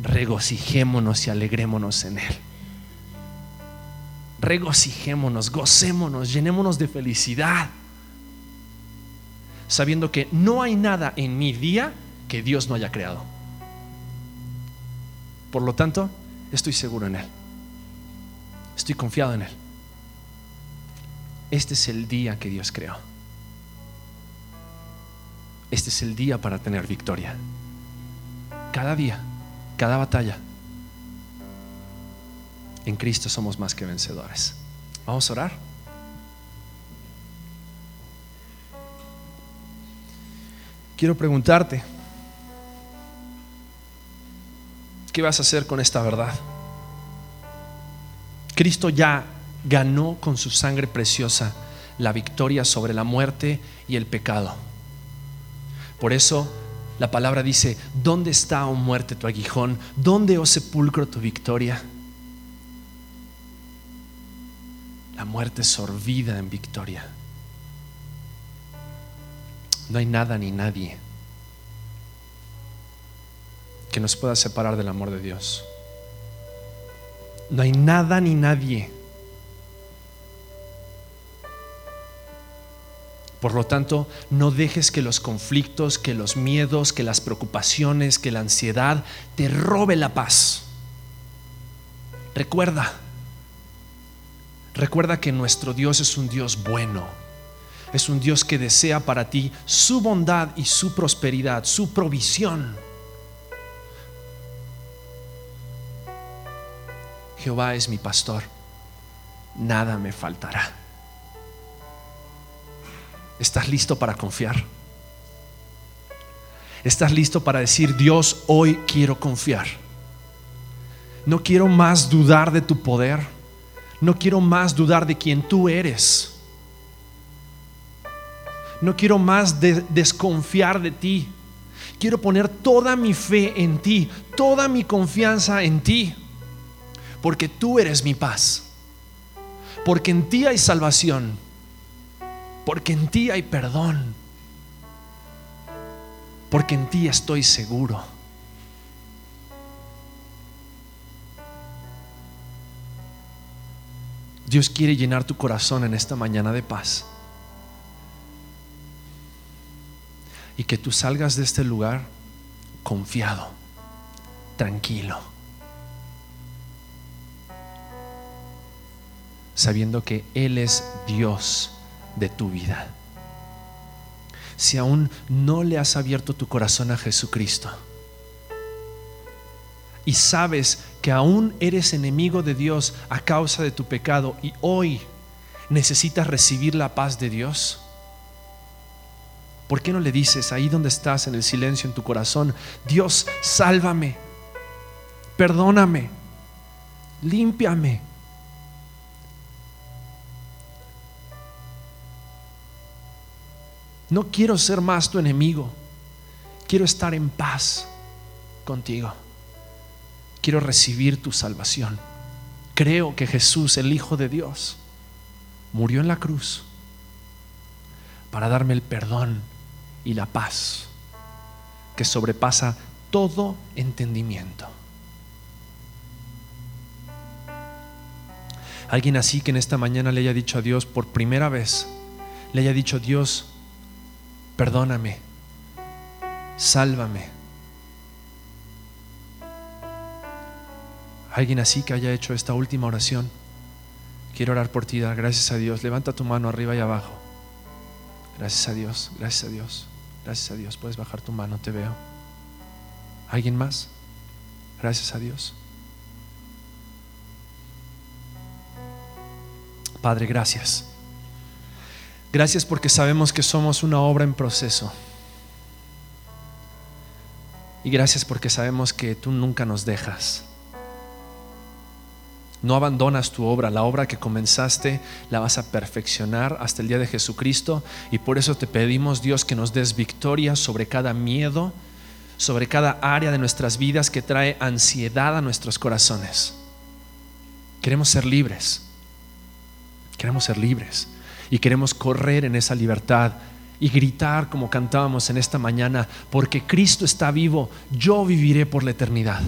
regocijémonos y alegrémonos en Él. Regocijémonos, gocémonos, llenémonos de felicidad. sabiendo que no hay nada en mi día que Dios no haya creado. Por lo tanto, estoy seguro en Él. Estoy confiado en Él. Este es el día que Dios creó. Este es el día para tener victoria. Cada día, cada batalla. En Cristo somos más que vencedores. Vamos a orar. Quiero preguntarte, ¿qué vas a hacer con esta verdad? Cristo ya ganó con su sangre preciosa la victoria sobre la muerte y el pecado. Por eso la palabra dice, ¿dónde está, oh muerte, tu aguijón? ¿Dónde, oh sepulcro, tu victoria? La muerte sorbida en victoria. No hay nada ni nadie que nos pueda separar del amor de Dios. No hay nada ni nadie. Por lo tanto, no dejes que los conflictos, que los miedos, que las preocupaciones, que la ansiedad te robe la paz. Recuerda, recuerda que nuestro Dios es un Dios bueno. Es un Dios que desea para ti su bondad y su prosperidad, su provisión. Jehová es mi pastor, nada me faltará. ¿Estás listo para confiar? ¿Estás listo para decir, Dios, hoy quiero confiar? No quiero más dudar de tu poder. No quiero más dudar de quien tú eres. No quiero más desconfiar de ti. Quiero poner toda mi fe en ti, toda mi confianza en ti porque tú eres mi paz, porque en ti hay salvación, porque en ti hay perdón, porque en ti estoy seguro. Dios quiere llenar tu corazón en esta mañana de paz. Y que tú salgas de este lugar confiado, tranquilo sabiendo que Él es Dios de tu vida. Si aún no le has abierto tu corazón a Jesucristo y sabes que aún eres enemigo de Dios a causa de tu pecado y hoy necesitas recibir la paz de Dios, ¿por qué no le dices ahí donde estás en el silencio en tu corazón, Dios, sálvame, perdóname, límpiame? No quiero ser más tu enemigo. Quiero estar en paz contigo. Quiero recibir tu salvación. Creo que Jesús, el Hijo de Dios, murió en la cruz para darme el perdón y la paz que sobrepasa todo entendimiento. Alguien así que en esta mañana le haya dicho a Dios por primera vez, le haya dicho Dios, perdóname, sálvame. Alguien así que haya hecho esta última oración, quiero orar por ti, dar gracias a Dios. Levanta tu mano arriba y abajo. Gracias a Dios, gracias a Dios, gracias a Dios. Puedes bajar tu mano, te veo. ¿Alguien más? Gracias a Dios. Padre, gracias. Gracias porque sabemos que somos una obra en proceso. Y gracias porque sabemos que tú nunca nos dejas. No abandonas tu obra, la obra que comenzaste la vas a perfeccionar hasta el día de Jesucristo y por eso te pedimos Dios que nos des victoria sobre cada miedo, sobre cada área de nuestras vidas que trae ansiedad a nuestros corazones. Queremos ser libres, queremos ser libres y queremos correr en esa libertad y gritar como cantábamos en esta mañana, porque Cristo está vivo, yo viviré por la eternidad.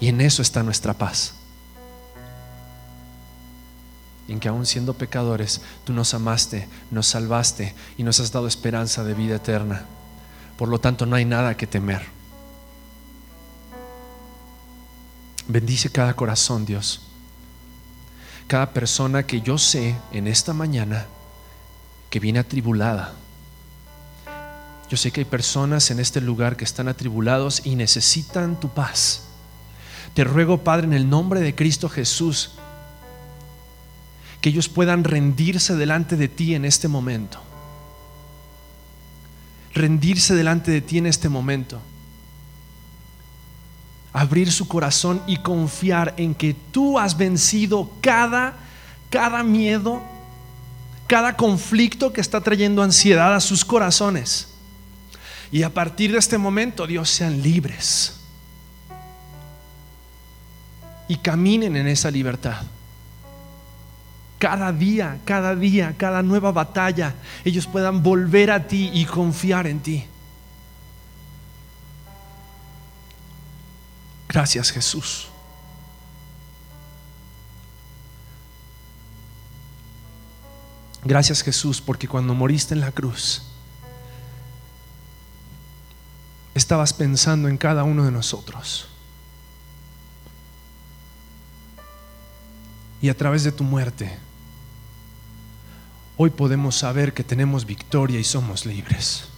Y en eso está nuestra paz. en que aún siendo pecadores, tú nos amaste, nos salvaste y nos has dado esperanza de vida eterna. Por lo tanto, no hay nada que temer. Bendice cada corazón, Dios. Cada persona que yo sé en esta mañana que viene atribulada. Yo sé que hay personas en este lugar que están atribulados y necesitan tu paz. Te ruego, Padre, en el nombre de Cristo Jesús, que ellos puedan rendirse delante de ti en este momento. Rendirse delante de ti en este momento. Abrir su corazón y confiar en que tú has vencido cada, cada miedo, cada conflicto que está trayendo ansiedad a sus corazones. Y a partir de este momento, Dios, sean libres. Y caminen en esa libertad cada día, cada día, cada nueva batalla, ellos puedan volver a ti y confiar en ti. Gracias Jesús. Gracias Jesús porque cuando moriste en la cruz, estabas pensando en cada uno de nosotros. Y a través de tu muerte, hoy podemos saber que tenemos victoria y somos libres.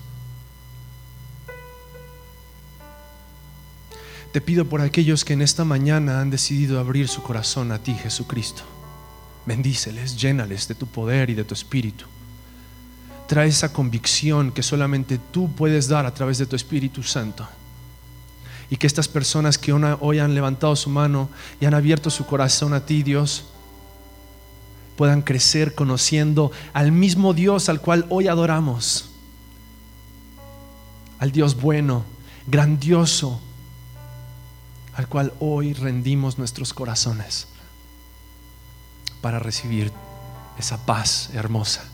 Te pido por aquellos que en esta mañana han decidido abrir su corazón a ti, Jesucristo. Bendíceles, llénales de tu poder y de tu espíritu. Trae esa convicción que solamente tú puedes dar a través de tu Espíritu Santo. Y que estas personas que hoy han levantado su mano y han abierto su corazón a ti, Dios, puedan crecer conociendo al mismo Dios al cual hoy adoramos. Al Dios bueno, grandioso, al cual hoy rendimos nuestros corazones para recibir esa paz hermosa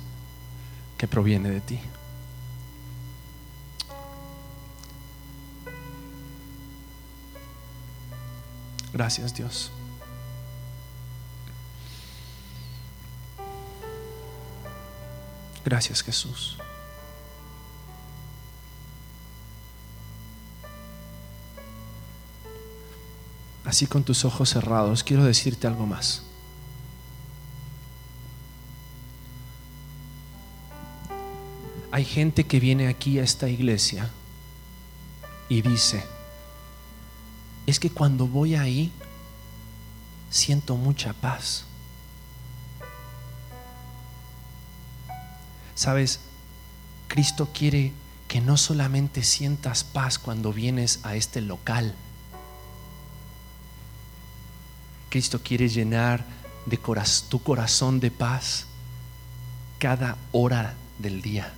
que proviene de ti. Gracias Dios. Gracias Jesús. Así con tus ojos cerrados, quiero decirte algo más. Hay gente que viene aquí a esta iglesia y dice, es que cuando voy ahí siento mucha paz. Sabes, Cristo quiere que no solamente sientas paz cuando vienes a este local. Cristo quiere llenar de tu corazón de paz cada hora del día,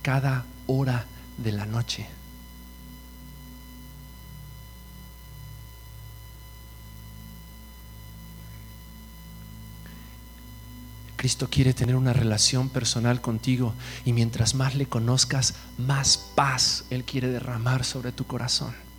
cada hora de la noche. Cristo quiere tener una relación personal contigo y mientras más le conozcas, más paz Él quiere derramar sobre tu corazón.